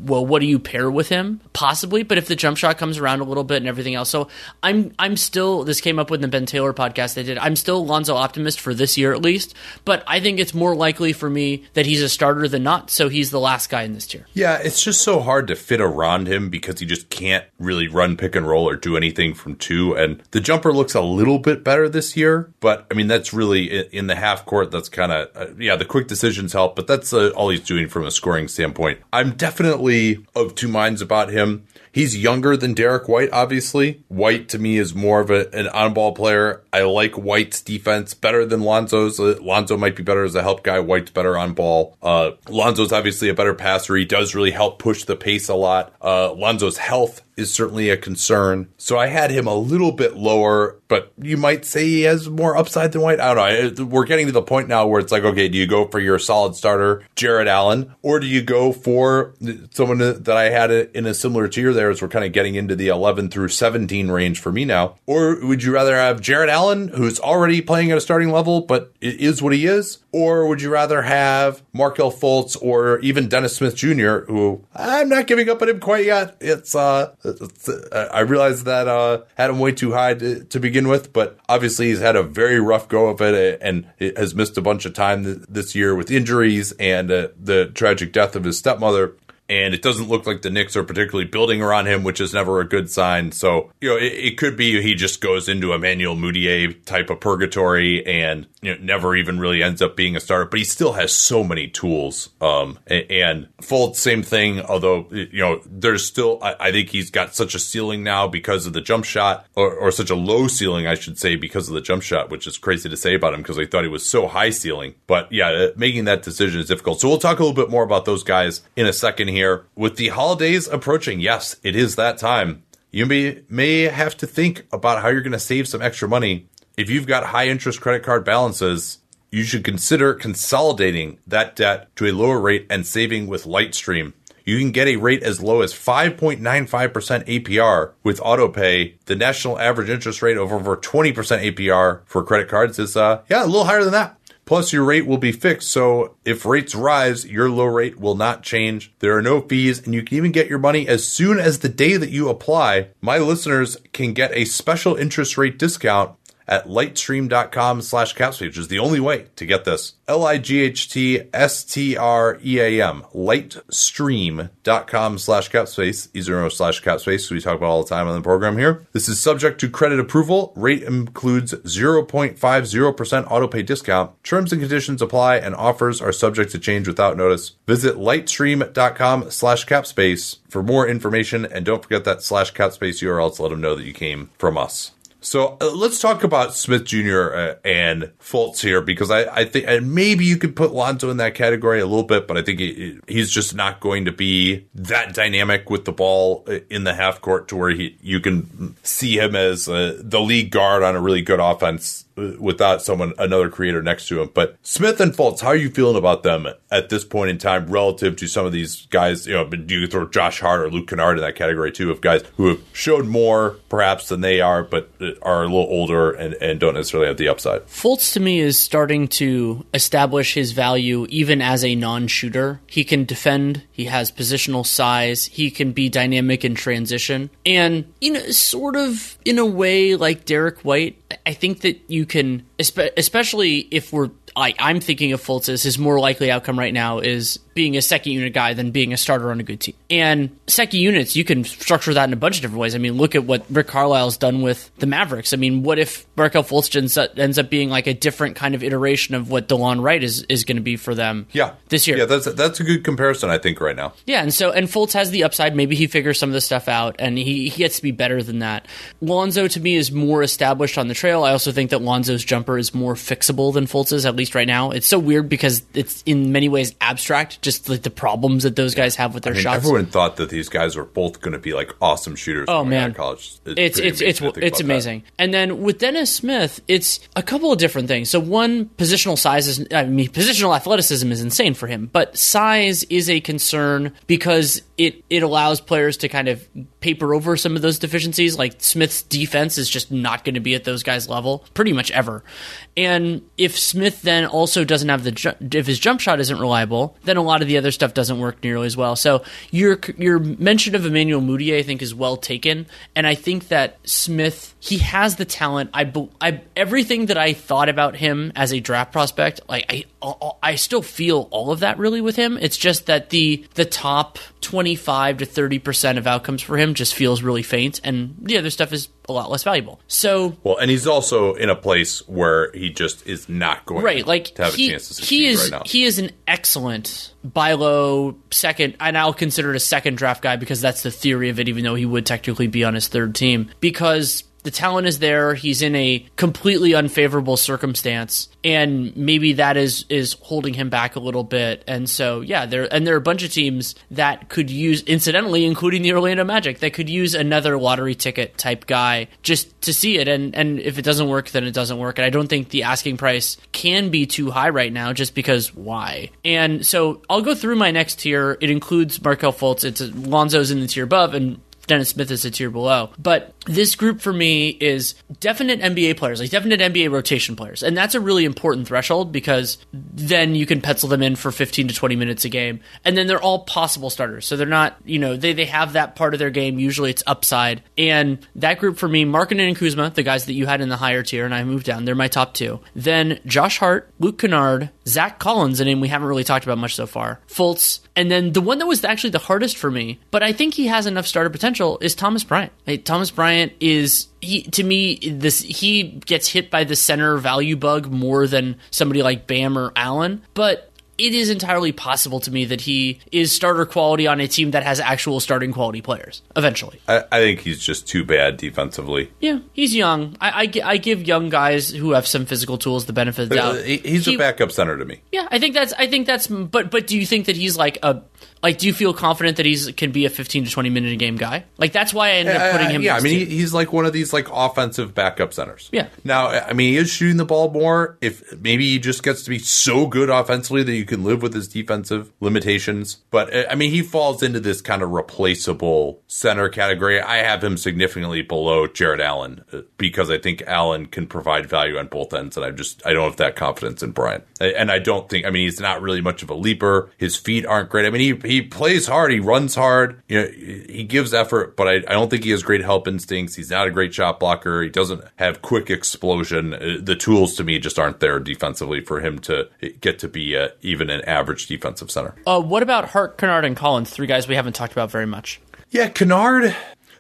well, what do you pair with him? Possibly, but if the jump shot comes around a little bit and everything else, so I'm I'm still this came up with the Ben Taylor podcast they did. I'm still Lonzo optimist for this year at least, but I think it's more likely for me that he's a starter than not. So he's the last guy in this tier. Yeah, it's just so hard to fit around him because he just can't really run pick and roll or do anything from two. And the jumper looks a little bit better this year, but I mean that's really in the half court. That's kind of uh, yeah, the quick decisions help, but that's uh, all he's doing from a scoring standpoint. I'm definitely of two minds about him. He's younger than Derrick White, obviously. White to me is more of a, an on ball player. I like White's defense better than Lonzo's. Uh, Lonzo might be better as a help guy. White's better on ball. Uh, Lonzo's obviously a better passer. He does really help push the pace a lot. Uh, Lonzo's health is certainly a concern. So I had him a little bit lower, but you might say he has more upside than White. I don't know. We're getting to the point now where it's like, okay, do you go for your solid starter, Jarrett Allen, or do you go for someone that I had in a similar tier there as we're kind of getting into the 11 through 17 range for me now? Or would you rather have Jarrett Allen, who's already playing at a starting level, but is what he is? Or would you rather have Markelle Fultz or even Dennis Smith Jr., who I'm not giving up on him quite yet. It's, uh, I realized that uh, had him way too high to, to, begin with, but obviously he's had a very rough go of it and has missed a bunch of time this year with injuries and uh, the tragic death of his stepmother and it doesn't look like the Knicks are particularly building around him, which is never a good sign. So, you know, it, it could be he just goes into Emmanuel Mudiay type of purgatory and you know, never even really ends up being a starter, but he still has so many tools. Um, and, and Fultz, same thing, although, you know, there's still, I, I, think he's got such a ceiling now because of the jump shot, or, or such a low ceiling, I should say, because of the jump shot, which is crazy to say about him because I thought he was so high ceiling. But yeah, making that decision is difficult. So we'll talk a little bit more about those guys in a second here. With the holidays approaching, yes, it is that time. You may, may have to think about how you're going to save some extra money if you've got high interest credit card balances, you should consider consolidating that debt to a lower rate and saving with Lightstream. You can get a rate as low as 5.95% APR with AutoPay. The national average interest rate of over 20% APR for credit cards is, uh, yeah, a little higher than that. Plus, your rate will be fixed, so if rates rise, your low rate will not change. There are no fees, and you can even get your money as soon as the day that you apply. My listeners can get a special interest rate discount at lightstream.com slash capspace, which is the only way to get this. L-I-G-H-T-S-T-R-E-A-M, lightstream.com slash capspace, Ezero slash capspace, we talk about all the time on the program here. This is subject to credit approval. Rate includes 0.50% auto pay discount. Terms and conditions apply and offers are subject to change without notice. Visit lightstream.com slash capspace for more information and don't forget that slash capspace URL to let them know that you came from us. So uh, let's talk about Smith Jr. Uh, and Fultz here because I, I think and maybe you could put Lonzo in that category a little bit, but I think he, he's just not going to be that dynamic with the ball uh, in the half court to where he you can see him as uh, the lead guard on a really good offense without someone another creator next to him. But Smith and Fultz, how are you feeling about them at this point in time relative to some of these guys? You know, do you throw Josh Hart or Luke Kennard in that category too of guys who have showed more perhaps than they are, but are a little older and, and don't necessarily have the upside? Fultz to me is starting to establish his value even as a non-shooter. He can defend. He has positional size. He can be dynamic in transition, and you know, sort of in a way like Derrick White. I think that you can, especially if we're I, I'm thinking of Fultz as his more likely outcome right now is being a second unit guy than being a starter on a good team. And second units, you can structure that in a bunch of different ways. I mean, look at what Rick Carlisle's done with the Mavericks. I mean, what if Markelle Fultz ends up, ends up being like a different kind of iteration of what Delon Wright is, is going to be for them Yeah, this year? Yeah, that's that's a good comparison. I think right now. Yeah, and so and Fultz has the upside. Maybe he figures some of this stuff out, and he, he gets to be better than that. Lonzo to me is more established on the trail. I also think that Lonzo's jumper is more fixable than Fultz's, at least right now. It's so weird because it's in many ways abstract, just like the problems that those guys have with their I mean, shots. everyone thought that these guys were both going to be like awesome shooters. Oh man, college. it's it's it's amazing it's that. amazing. And then with Dennis Smith, it's a couple of different things. So one, positional size is I mean positional athleticism is insane for him, but size is a concern because it it allows players to kind of paper over some of those deficiencies. Like Smith's defense is just not going to be at those guys' level pretty much ever. And if Smith then also doesn't have the ju- if his jump shot isn't reliable, then a lot of the other stuff doesn't work nearly as well. So your your mention of Emmanuel Mudiay I think is well taken, and I think that Smith he has the talent. I, I everything that I thought about him as a draft prospect, like I I still feel all of that really with him. It's just that the the top twenty five to thirty percent of outcomes for him just feels really faint, and the other stuff is a lot less valuable. So Well, and he's also in a place where he just is not going right like to have he, a chance to succeed he is right now. he is an excellent buy low second and i'll consider it a second draft guy because that's the theory of it even though he would technically be on his third team because the talent is there. He's in a completely unfavorable circumstance and maybe that is is holding him back a little bit. And so yeah there and there are a bunch of teams that could use incidentally including the orlando magic that could use another lottery ticket type guy just to see it. And and if it doesn't work then it doesn't work. And i don't think the asking price can be too high right now just because why. And so i'll go through my next tier. It includes Markelle Fultz. It's lonzo's in the tier above and Dennis Smith is a tier below. But this group for me is definite NBA players, like definite NBA rotation players. And that's a really important threshold because then you can pencil them in for 15 to 20 minutes a game. And then they're all possible starters. So they're not, you know, they, they have that part of their game. Usually it's upside. And that group for me, Markkanen and Kuzma, the guys that you had in the higher tier, and I moved down, they're my top two. Then Josh Hart, Luke Kennard, Zach Collins, a name we haven't really talked about much so far, Fultz, and then the one that was actually the hardest for me, but I think he has enough starter potential, is Thomas Bryant. Hey, Thomas Bryant is he to me this he gets hit by the center value bug more than somebody like Bam or Allen, but it is entirely possible to me that he is starter quality on a team that has actual starting quality players eventually. I, I think he's just too bad defensively. Yeah, he's young. I, I, I give young guys who have some physical tools the benefit of the Uh, doubt. he's He- a backup center to me. Yeah, I think that's. I think that's. But but do you think that he's like a like? Do you feel confident that he's can be a fifteen to twenty minute a game guy? Like that's why I ended up putting Uh, him. yeah, I mean, he, he's like one of these like offensive backup centers. Yeah. Now, I mean, he is shooting the ball more. If maybe he just gets to be so good offensively that you can live with his defensive limitations. But uh, I mean, he falls into this kind of replaceable center category. I have him significantly below Jarrett Allen uh, because I think Allen can provide value on both ends, and I just I don't have that confidence in Bryant. And I don't think. I mean, he's not really much of a leaper. His feet aren't great. I mean, he he plays hard. He runs hard. You know, he gives effort, but I, I don't think he has great help instincts. He's not a great shot blocker. He doesn't have quick explosion. Uh, The tools to me just aren't there defensively for him to get to be uh even an average defensive center. uh, what about Hart, Kennard, and Collins? Three guys we haven't talked about very much. Yeah, Kennard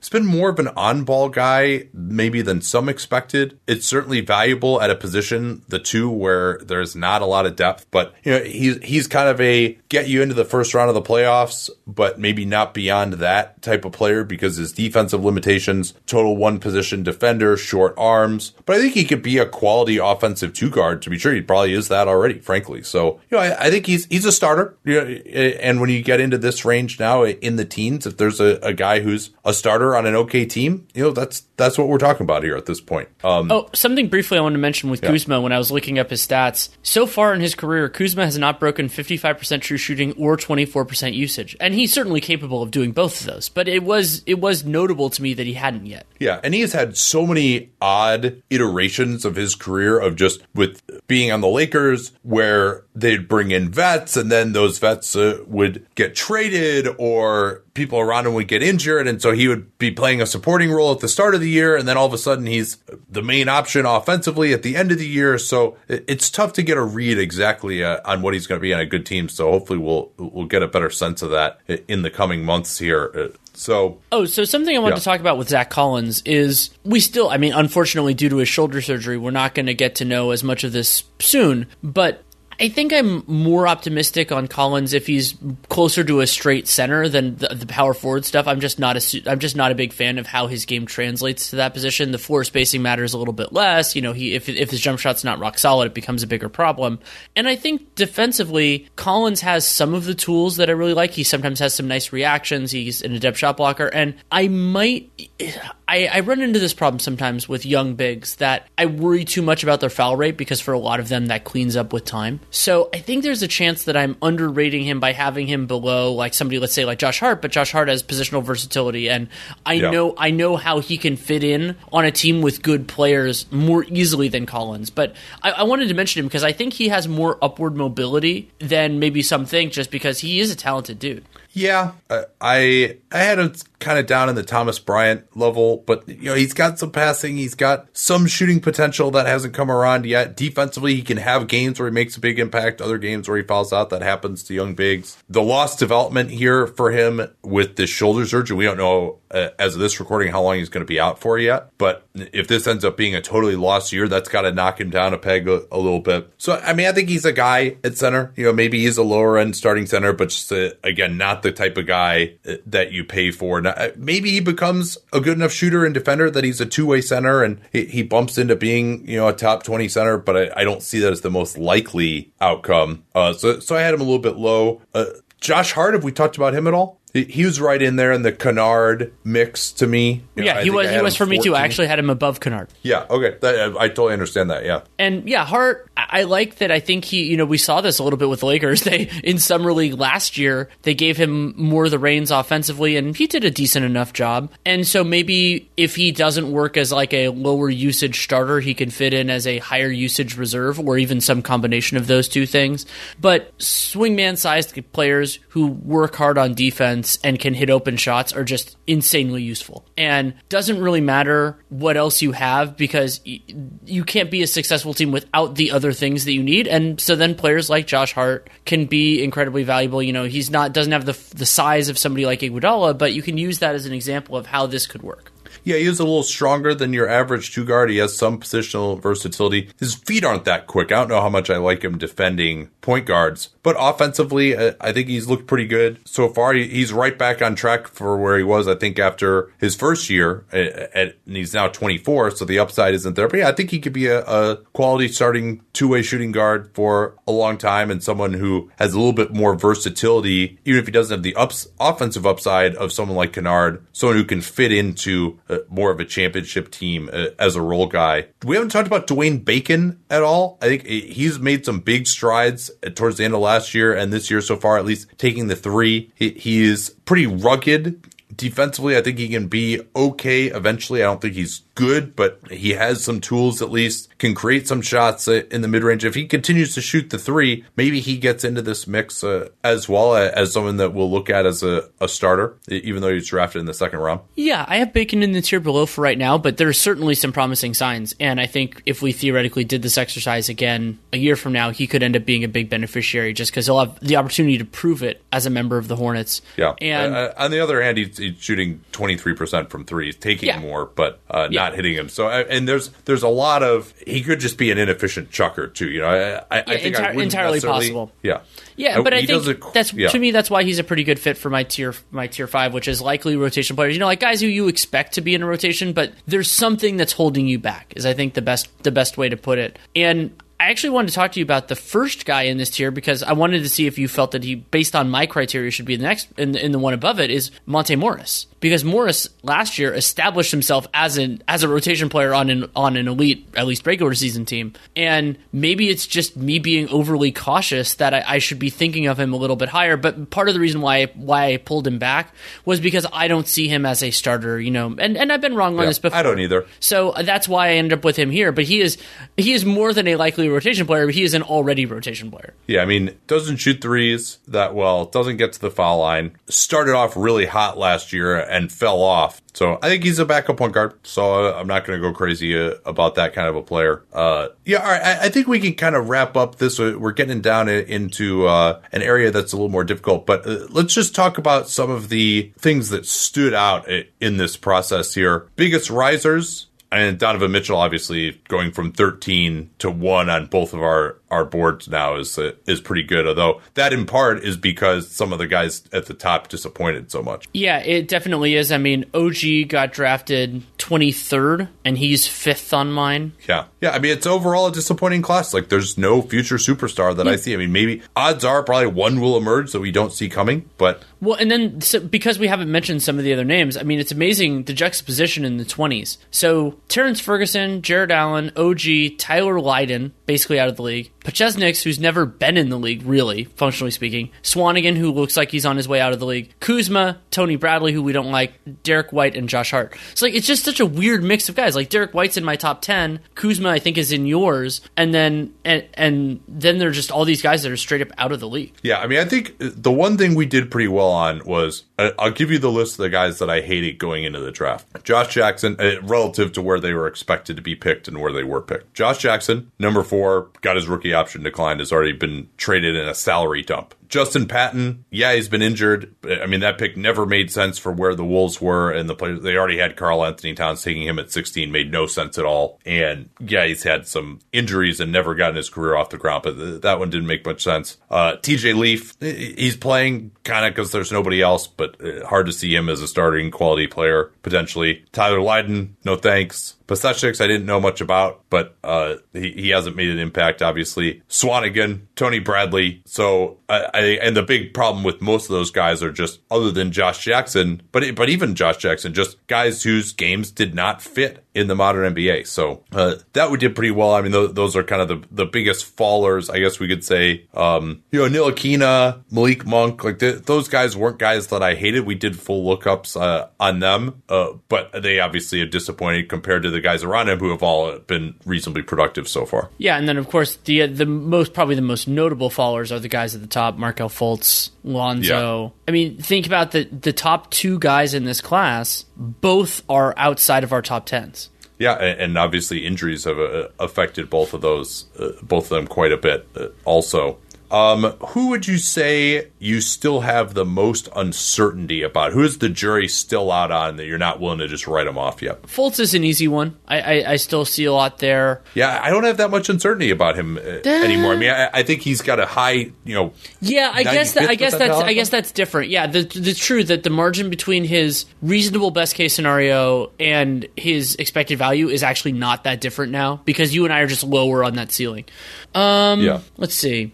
has been more of an on ball guy, maybe than some expected. It's certainly valuable at a position, the two where there's not a lot of depth, but you know, he's he's kind of a get you into the first round of the playoffs, but maybe not beyond that type of player because his defensive limitations, total one position defender, short arms. But I think he could be a quality offensive two guard. To be sure, he probably is that already, frankly. So, you know, I, I think he's he's a starter. You know, and when you get into this range now in the teens, if there's a, a guy who's a starter on an okay team, you know, that's that's what we're talking about here at this point. Um, Oh, something briefly I wanted to mention with Kuzma when I was looking up his stats. So far in his career, Kuzma has not broken 55% true shooting or 24% usage. And he's certainly capable of doing both of those, but it was it was notable to me that he hadn't yet. Yeah, and he has had so many odd iterations of his career of just with being on the Lakers where they'd bring in vets and then those vets uh, would get traded or people around him would get injured, and so he would be playing a supporting role at the start of the year, and then all of a sudden he's the main option offensively at the end of the year. So it's tough to get a read exactly uh, on what he's going to be on a good team. So hopefully we'll we'll get a better sense of that in the coming months here. Uh, so oh, so something I wanted Yeah. to talk about with Zach Collins is we still, I mean, unfortunately, due to his shoulder surgery, we're not going to get to know as much of this soon. But I think I'm more optimistic on Collins if he's closer to a straight center than the, the power forward stuff. I'm just not a I'm just not a big fan of how his game translates to that position. The floor spacing matters a little bit less. You know, he if if his jump shot's not rock solid, it becomes a bigger problem. And I think defensively, Collins has some of the tools that I really like. He sometimes has some nice reactions. He's an adept shot blocker, and I might. I, I run into this problem sometimes with young bigs that I worry too much about their foul rate because for a lot of them that cleans up with time. So I think there's a chance that I'm underrating him by having him below like somebody, let's say like Josh Hart, but Josh Hart has positional versatility, and I Yeah. know I know how he can fit in on a team with good players more easily than Collins. But I, I wanted to mention him because I think he has more upward mobility than maybe some think, just because he is a talented dude. Yeah, uh, I I had him kind of down in the Thomas Bryant level, but you know he's got some passing, he's got some shooting potential that hasn't come around yet. Defensively, he can have games where he makes a big impact, other games where he falls out. That happens to young bigs. The lost development here for him with the shoulder surgery, we don't know uh, as of this recording how long he's going to be out for yet. But if this ends up being a totally lost year, that's got to knock him down a peg a, a little bit. So I mean, I think he's a guy at center. You know, maybe he's a lower end starting center, but just uh, again, not the type of guy uh, that you pay for. Now, uh, maybe he becomes a good enough shooter and defender that he's a two way center and he, he bumps into being you know a top twenty center. But I, I don't see that as the most likely outcome. Uh, so so I had him a little bit low. Uh, Josh Hart, have we talked about him at all? He, was right in there in the Kennard mix to me. You Yeah, I he was I he was for me too. I actually had him above Kennard. Yeah, okay. That, I totally understand that. Yeah. And yeah, Hart, I I like that. I think he, you know, we saw this a little bit with the Lakers. (laughs) They, in Summer League last year, they gave him more of the reins offensively, and he did a decent enough job. And so maybe if he doesn't work as like a lower usage starter, he can fit in as a higher usage reserve or even some combination of those two things. But swingman sized players who work hard on defense and can hit open shots are just insanely useful. And doesn't really matter what else you have because you can't be a successful team without the other things that you need. And so then players like Josh Hart can be incredibly valuable. You know, he's not doesn't have the the size of somebody like Iguodala, but you can use that as an example of how this could work. Yeah, he is a little stronger than your average two guard. He has some positional versatility. His feet aren't that quick. I don't know how much I like him defending point guards, but offensively, uh, I think he's looked pretty good so far. He's right back on track for where he was, I think, after his first year. and he's now 24, so the upside isn't there. But yeah, I think he could be a, a quality starting two way shooting guard for a long time and someone who has a little bit more versatility, even if he doesn't have the ups, offensive upside of someone like Kennard, someone who can fit into more of a championship team uh, as a role guy. We haven't talked about Dwayne Bacon at all. I think he's made some big strides towards the end of last year and this year so far, at least taking the three. He, he is pretty rugged defensively. I think he can be okay eventually. I don't think he's good, but he has some tools at least, can create some shots uh, in the mid range. If he continues to shoot the three, maybe he gets into this mix uh, as well uh, as someone that we'll look at as a, a starter, even though he's drafted in the second round. Yeah, I have Bacon in the tier below for right now, but there's certainly some promising signs. And I think if we theoretically did this exercise again a year from now, he could end up being a big beneficiary just because he'll have the opportunity to prove it as a member of the Hornets. Yeah. And uh, on the other hand, he's, he's shooting 23% from three. He's taking Yeah. more, but uh, Yeah. Not hitting him. So, and there's there's a lot of, he could just be an inefficient chucker, too. You know, I, I, I think enti- wouldn't entirely possible. Yeah. Yeah, but I he think a- that's yeah. to me that's why he's a pretty good fit for my tier my tier five, which is likely rotation players. You know, like guys who you expect to be in a rotation, but there's something that's holding you back. Is I think the best the best way to put it. And I actually wanted to talk to you about the first guy in this tier because I wanted to see if you felt that he, based on my criteria, should be the next in the, in the one above it. Is Monte Morris because Morris last year established himself as an as a rotation player on an on an elite at least regular season team, and maybe it's just me being overly cautious that I, I should be thinking of him a little bit higher. But part of the reason why why I pulled him back was because I don't see him as a starter. You know, and and I've been wrong on Yeah, this before. I don't either. So uh, that's why I ended up with him here. But he is he is more than a likely rotation player, but he is an already rotation player. Yeah, I mean, doesn't shoot threes that well, doesn't get to the foul line. Started off really hot last year and fell off. So I think he's a backup point guard. So I'm not going to go crazy uh, about that kind of a player. Uh, yeah, all right. I, I, think we can kind of wrap up this. Uh, we're getting down into uh, an area that's a little more difficult, but uh, let's just talk about some of the things that stood out in this process here. Biggest risers and Donovan Mitchell obviously going from 13 to 1 on both of our our boards now is uh, is pretty good although that in part is because some of the guys at the top disappointed so much. Yeah, it definitely is. I mean, OG got drafted 23rd and he's 5th on mine. Yeah. Yeah, I mean it's overall a disappointing class. Like there's no future superstar that yeah. I see. I mean, maybe odds are probably one will emerge that we don't see coming, but Well, and then so because we haven't mentioned some of the other names, I mean, it's amazing the juxtaposition in the 20s. So Terrence Ferguson, Jarrett Allen, OG, Tyler Lydon, basically out of the league. Pasecniks, who's never been in the league, really, functionally speaking. Swanigan, who looks like he's on his way out of the league. Kuzma, Tony Bradley, who we don't like. Derrick White, and Josh Hart. So, like, it's just such a weird mix of guys. Like, Derrick White's in my top 10. Kuzma, I think, is in yours. And then, and, and then there's just all these guys that are straight up out of the league. Yeah, I mean, I think the one thing we did pretty well on was I'll give you the list of the guys that I hated going into the draft. Josh Jackson, uh, relative to where they were expected to be picked and where they were picked. Josh Jackson, number four, got his rookie option declined, has already been traded in a salary dump. Justin Patton, yeah, he's been injured. I mean, that pick never made sense for where the Wolves were and the players. They already had Karl-Anthony Towns taking him at 16, made no sense at all. And yeah, he's had some injuries and never gotten his career off the ground, but that one didn't make much sense. Uh, TJ Leaf, he's playing kind of because there's nobody else, but uh, hard to see him as a starting quality player potentially. Tyler Lydon, no thanks. Pasecniks, I didn't know much about, but uh, he, he hasn't made an impact, obviously. Swanigan, Tony Bradley. So, I, I, and the big problem with most of those guys are just, other than Josh Jackson, but but even Josh Jackson, just guys whose games did not fit in the modern NBA. So uh, that we did pretty well. I mean, th- those are kind of the, the biggest fallers, I guess we could say. Um, you know, Ntilikina, Malik Monk, like th- those guys weren't guys that I hated. We did full lookups uh, on them, uh, but they obviously have disappointed compared to the guys around him who have all been reasonably productive so far. Yeah, and then of course the the most probably the most notable fallers are the guys at the top: Markelle Fultz, Lonzo. Yeah. I mean, think about the the top two guys in this class. Both are outside of our top tens. Yeah, and obviously injuries have uh, affected both of those, uh, both of them quite a bit. Uh, also, um, who would you say you still have the most uncertainty about? Who is the jury still out on that you're not willing to just write them off yet? Fultz is an easy one. I, I, I still see a lot there. Yeah, I don't have that much uncertainty about him uh, anymore. I mean, I, I, think he's got a high, you know. Yeah, I guess that, I guess that's I guess that's different. Yeah, the the truth that the margin between his reasonable best case scenario and his expected value is actually not that different now because you and I are just lower on that ceiling. Um, yeah. Let's see.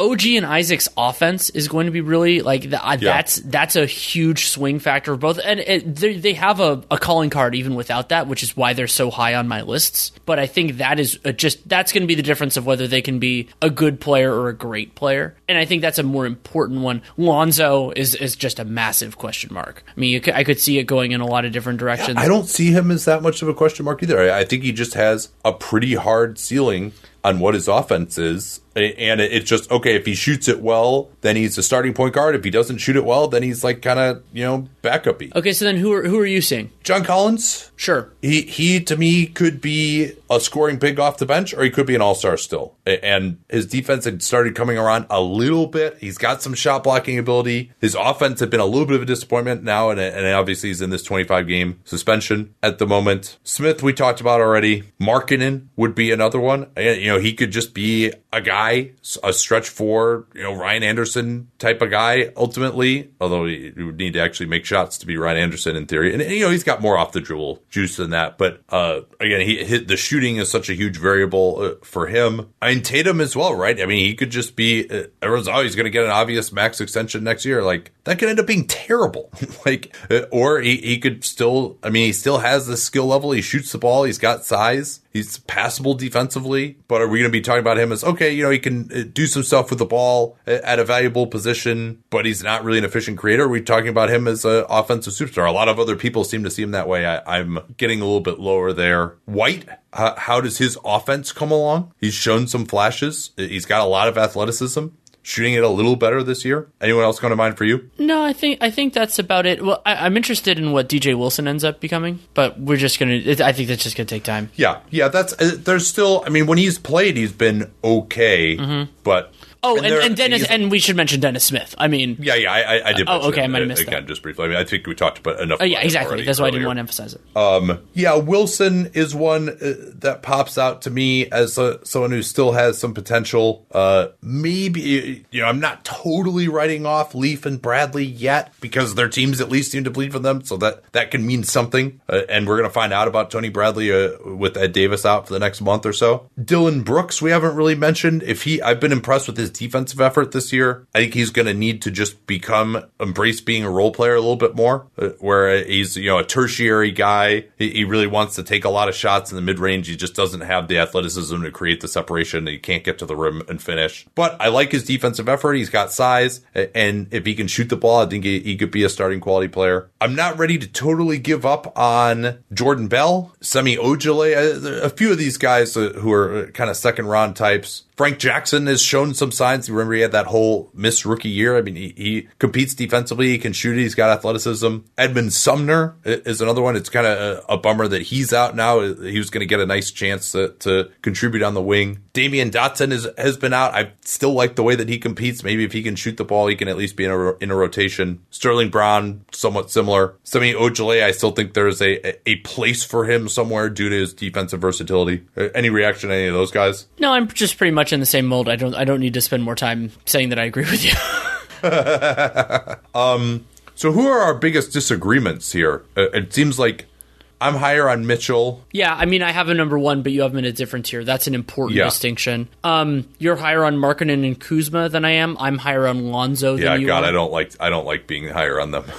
OG and Isaac's offense is going to be really like the, uh, yeah. that's that's a huge swing factor of both, and it, they, they have a, a, calling card even without that, which is why they're so high on my lists. But I think that is just that's going to be the difference of whether they can be a good player or a great player, and I think that's a more important one. Lonzo is is just a massive question mark. I mean, could, I could see it going in a lot of different directions. Yeah, I don't see him as that much of a question mark either. I, I think he just has a pretty hard ceiling on what his offense is. And it's just, okay, if he shoots it well, then he's a starting point guard. If he doesn't shoot it well, then he's like kind of, you know, backupy. Okay, so then who are, who are you seeing? John Collins. Sure. He, he to me, could be a scoring big off the bench or he could be an all star still. And his defense had started coming around a little bit. He's got some shot blocking ability. His offense had been a little bit of a disappointment now. And, and obviously he's in this 25 game suspension at the moment. Smith, we talked about already. Markkanen would be another one. You know, he could just be a guy, a stretch four, you know, Ryan Anderson type of guy ultimately, although he would need to actually make shots to be Ryan Anderson in theory. And, you know, he's got more off the dribble juice than that. But, uh, again, he hit the shooting is such a huge variable uh, for him. I mean, Tatum as well, right? I mean, he could just be, uh, everyone's always going to get an obvious max extension next year. Like, that could end up being terrible. (laughs) like, uh, or he, he could still, I mean, he still has the skill level. He shoots the ball. He's got size He's passable defensively, but are we going to be talking about him as okay? You know, he can uh, do some stuff with the ball at a valuable position, but he's not really an efficient creator. Are we talking about him as an offensive superstar? A lot of other people seem to see him that way. I, am getting a little bit lower there. White, how, how does his offense come along? He's shown some flashes. He's got a lot of athleticism shooting it a little better this year. Anyone else come to mind for you? No, I think I think that's about it. Well, I, am interested in what DJ Wilson ends up becoming, but we're just gonna. It, I think that's just gonna take time. Yeah, yeah. That's uh, there's still. I mean, when he's played, he's been okay, mm-hmm. but Oh, and, and, and Dennis, and we should mention Dennis Smith. I mean, yeah, yeah, I, I did. oh, okay, I might have missed again, that. just briefly. I mean, I think we talked about enough. Oh, yeah, exactly. That's why earlier. I didn't want to emphasize it. Um, yeah, Wilson is one uh, that pops out to me as a, someone who still has some potential. Uh, maybe you know, I'm not totally writing off Leaf and Bradley yet because their teams at least seem to bleed for them, so that that can mean something. Uh, and we're gonna find out about Tony Bradley uh, with Ed Davis out for the next month or so. Dillon Brooks, we haven't really mentioned. If he, I've been impressed with his defensive effort this year. I think he's going to need to just become embrace being a role player a little bit more, uh, where he's you know a tertiary guy. He, really wants to take a lot of shots in the mid range. He just doesn't have the athleticism to create the separation. He can't get to the rim and finish. But I like his defensive effort. He's got size, and if he can shoot the ball, I think he, could be a starting quality player. I'm not ready to totally give up on Jordan Bell, Semi Ojeleye, a, a few of these guys uh, who are kind of second round types. Frank Jackson has shown some signs. Remember, he had that whole miss rookie year. I mean, he, he competes defensively. He can shoot. It, He's got athleticism. Edmond Sumner is another one. It's kind of a, a, bummer that he's out now. Uh, he was going to get a nice chance to, to, contribute on the wing. Damyean Dotson is, has been out. I still like the way that he competes. Maybe if he can shoot the ball, he can at least be in a, in a rotation. Sterling Brown, somewhat similar. Semi Ojeleye, I still think there's a, a place for him somewhere due to his defensive versatility. Uh, any reaction to any of those guys? No, I'm just pretty much in the same mold. I don't I don't need to spend more time saying that I agree with you. (laughs) um, so who are our biggest disagreements here? Uh, it seems like I'm higher on Mitchell. Yeah, I mean, I have a number one, but you have him in a different tier. That's an important yeah. distinction. Um, you're higher on Markkanen and Kuzma than I am. I'm higher on Lonzo. Yeah, God, are. I don't like I don't like being higher on them. (laughs)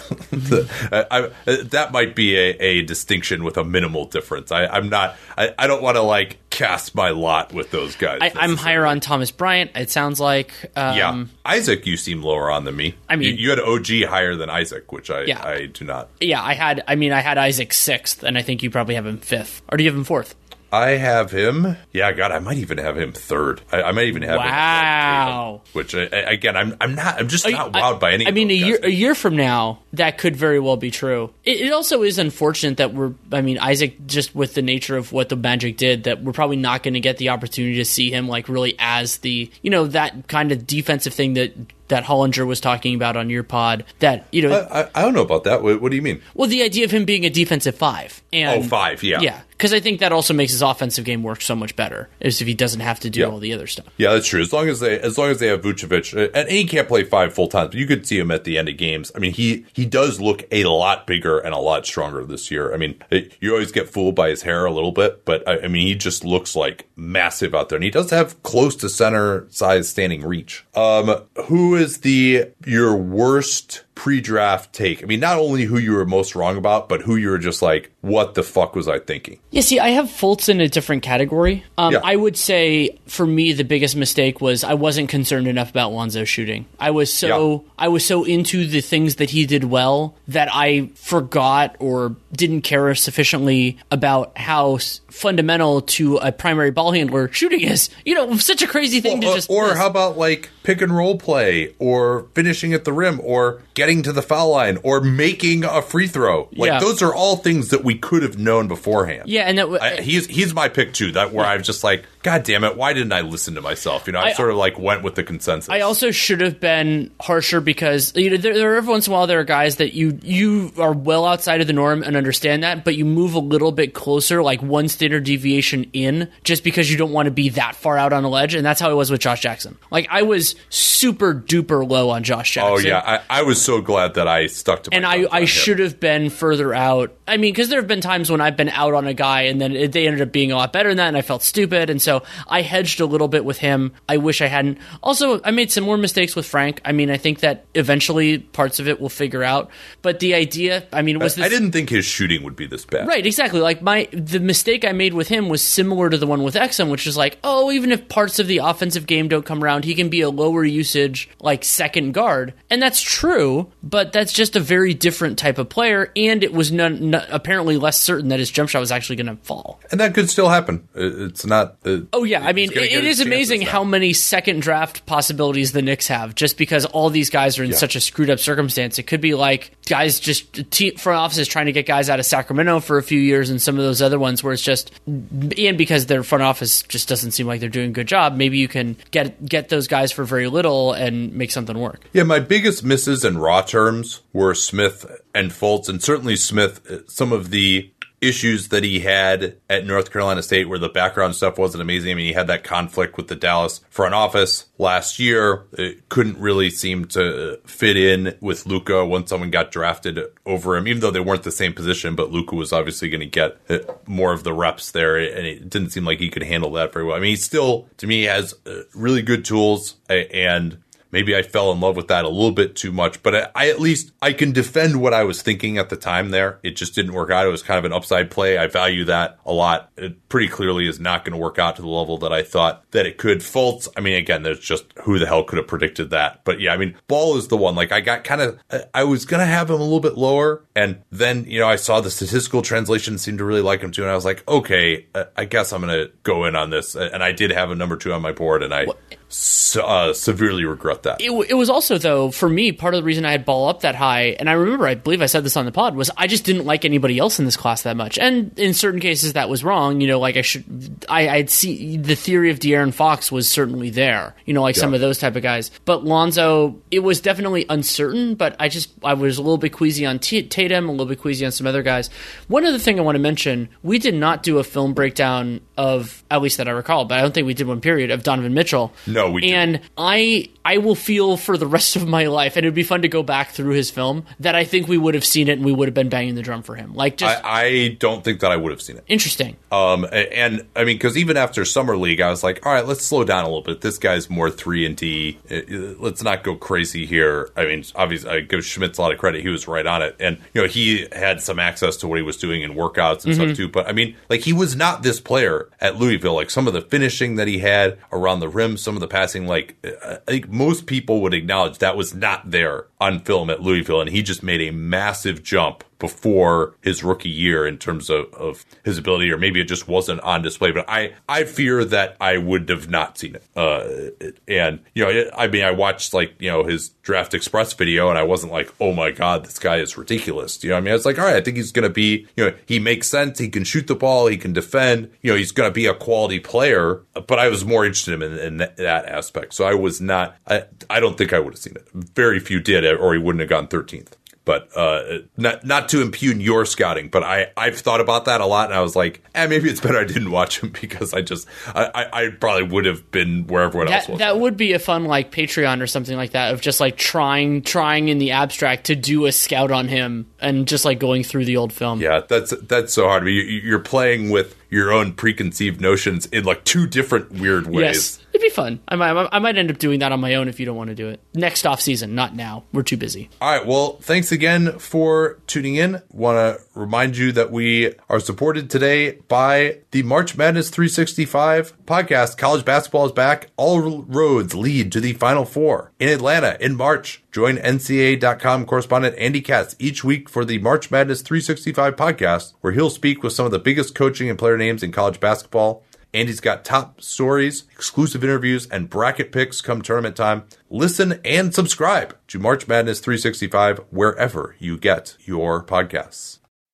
I, I, that might be a, a, distinction with a minimal difference. I, am not. I, I don't want to like cast my lot with those guys. I, am higher on Thomas Bryant. It sounds like. Um, yeah, Isaac, you seem lower on than me. I mean, you, you, had OG higher than Isaac, which I yeah. I do not. Yeah, I had. I mean, I had Isaac sixth and I think you probably have him fifth. Or do you have him fourth? I have him. Yeah, God, I might even have him third. I, I might even have wow. him. Which I, again, I'm I'm not. I'm just not wowed by any. I mean, a year a year from now, that could very well be true. It, it, also is unfortunate that we're. I mean, Isaac, just with the nature of what the Magic did, that we're probably not going to get the opportunity to see him like really as the you know that kind of defensive thing that that Hollinger was talking about on your pod. That you know, I, I, I don't know about that. What, what, do you mean? Well, the idea of him being a defensive five. And, oh, five, yeah, yeah. Because I think that also makes his offensive game work so much better, is if he doesn't have to do yeah. all the other stuff. Yeah, that's true. As long as they, as long as they have Vucevic, uh, and he can't play five full times, but you could see him at the end of games. I mean, he he does look a lot bigger and a lot stronger this year. I mean, it, you always get fooled by his hair a little bit, but I, I mean, he just looks like massive out there, and he does have close to center size standing reach. Um, who is the your worst pre-draft take? I mean, not only who you were most wrong about, but who you were just like, what the fuck was I thinking? Yeah, see, I have Fultz in a different category. Um, yeah. I would say for me, the biggest mistake was I wasn't concerned enough about Lonzo shooting. I was so yeah. I was so into the things that he did well that I forgot or didn't care sufficiently about how fundamental to a primary ball handler shooting is. You know, such a crazy thing well, to just. Or miss. how about like pick and roll play, or finishing at the rim, or getting to the foul line, or making a free throw? Like yeah. those are all things that we could have known beforehand. Yeah, and that I, he's he's my pick too. That where yeah. I've just like, God damn it, why didn't I listen to myself? You know, I, I, sort of like went with the consensus. I also should have been harsher because you know there, there every once in a while there are guys that you you are well outside of the norm and understand that, but you move a little bit closer, like one standard deviation in, just because you don't want to be that far out on a ledge, and that's how it was with Josh Jackson. Like I was super duper low on Josh oh, Jackson. Oh yeah, I, I was so glad that I stuck to. My And I I should have been further out. I mean, because there have been times when I've been out on a guy and then they ended up being a lot better than that, and I felt stupid, and so So I hedged a little bit with him. I wish I hadn't. Also, I made some more mistakes with Frank. I mean, I think that eventually parts of it will figure out. But the idea, I mean, was I, I didn't think his shooting would be this bad. Right, exactly. Like my the mistake I made with him was similar to the one with Exum, which is like, oh, even if parts of the offensive game don't come around, he can be a lower usage like second guard, and that's true. But that's just a very different type of player, and it was none, none, apparently less certain that his jump shot was actually going to fall. And that could still happen. It's not. Uh, oh yeah, I mean, it is amazing how many second draft possibilities the Knicks have, just because all these guys are in yeah. such a screwed up circumstance. It could be like guys just team, front offices trying to get guys out of Sacramento for a few years, and some of those other ones where it's just and because their front office just doesn't seem like they're doing a good job. Maybe you can get get those guys for very little and make something work. Yeah, my biggest misses in raw terms were Smith and Fultz, and certainly Smith. Uh, some of the issues that he had at North Carolina State where the background stuff wasn't amazing. I mean, he had that conflict with the Dallas front office last year. It couldn't really seem to fit in with Luka once someone got drafted over him, even though they weren't the same position, but Luka was obviously going to get more of the reps there and it didn't seem like he could handle that very well. I mean, he still, to me, has uh, really good tools and maybe I fell in love with that a little bit too much, but I, I, at least I can defend what I was thinking at the time there. It just didn't work out. It was kind of an upside play. I value that a lot. It pretty clearly is not going to work out to the level that I thought that it could. Fultz, I mean, again, there's just who the hell could have predicted that? But yeah, I mean, Ball is the one. Like I got kind of, I was going to have him a little bit lower. And then, you know, I saw the statistical translation seemed to really like him too. And I was like, okay, I guess I'm going to go in on this. And I did have a number two on my board and I, what? Uh, severely regret that. It, it, was also though for me part of the reason I had ball up that high, and I remember I believe I said this on the pod was I just didn't like anybody else in this class that much, and in certain cases that was wrong. You know, like I should I, I'd see the theory of De'Aaron Fox was certainly there. You know, like yeah. some of those type of guys, but Lonzo it was definitely uncertain. But I just I was a little bit queasy on T- Tatum, a little bit queasy on some other guys. One other thing I want to mention: we did not do a film breakdown of at least that I recall, but I don't think we did one period of Donovan Mitchell. No, we and I I will feel for the rest of my life, and it'd be fun to go back through his film that I think we would have seen it and we would have been banging the drum for him. Like, just I, I don't think that I would have seen it. Interesting. Um, and I mean, because even after summer league, I was like, all right, let's slow down a little bit. This guy's more three and D. Uh, let's not go crazy here. I mean, obviously, I give Schmitz a lot of credit. He was right on it, and you know, he had some access to what he was doing in workouts and mm-hmm. stuff too. But I mean, like, he was not this player at Louisville. Like some of the finishing that he had around the rim, some of the passing, like I think most people would acknowledge that was not there on film at Louisville, and he just made a massive jump before his rookie year in terms of, of his ability, or maybe it just wasn't on display. But I, I fear that I would have not seen it. Uh, and, you know, I mean, I watched like, you know, his Draft Express video and I wasn't like, oh my God, this guy is ridiculous. You know, I mean, I was like, all right, I think he's going to be, you know, he makes sense. He can shoot the ball. He can defend. You know, he's going to be a quality player. But I was more interested in in, that, aspect. So I was not, I, I don't think I would have seen it. Very few did, or he wouldn't have gone 13th but uh, not not to impugn your scouting, but I I've thought about that a lot, and I was like, eh, maybe it's better I didn't watch him (laughs) because I just I, I probably would have been where everyone that, else was. That would be a fun like Patreon or something like that of just like trying trying in the abstract to do a scout on him and just like going through the old film. Yeah, that's that's so hard. I mean, you're playing with your own preconceived notions in like two different weird ways. Yes. It'd be fun. I might, I might end up doing that on my own if you don't want to do it. Next off season, not now. We're too busy. All right. Well, thanks again for tuning in. Want to remind you that we are supported today by the March Madness 365 podcast. College basketball is back. All roads lead to the Final Four in Atlanta in March. Join NCAA.com correspondent Andy Katz each week for the March Madness 365 podcast, where he'll speak with some of the biggest coaching and player names in college basketball. Andy's got top stories, exclusive interviews, and bracket picks come tournament time. Listen and subscribe to March Madness 365 wherever you get your podcasts.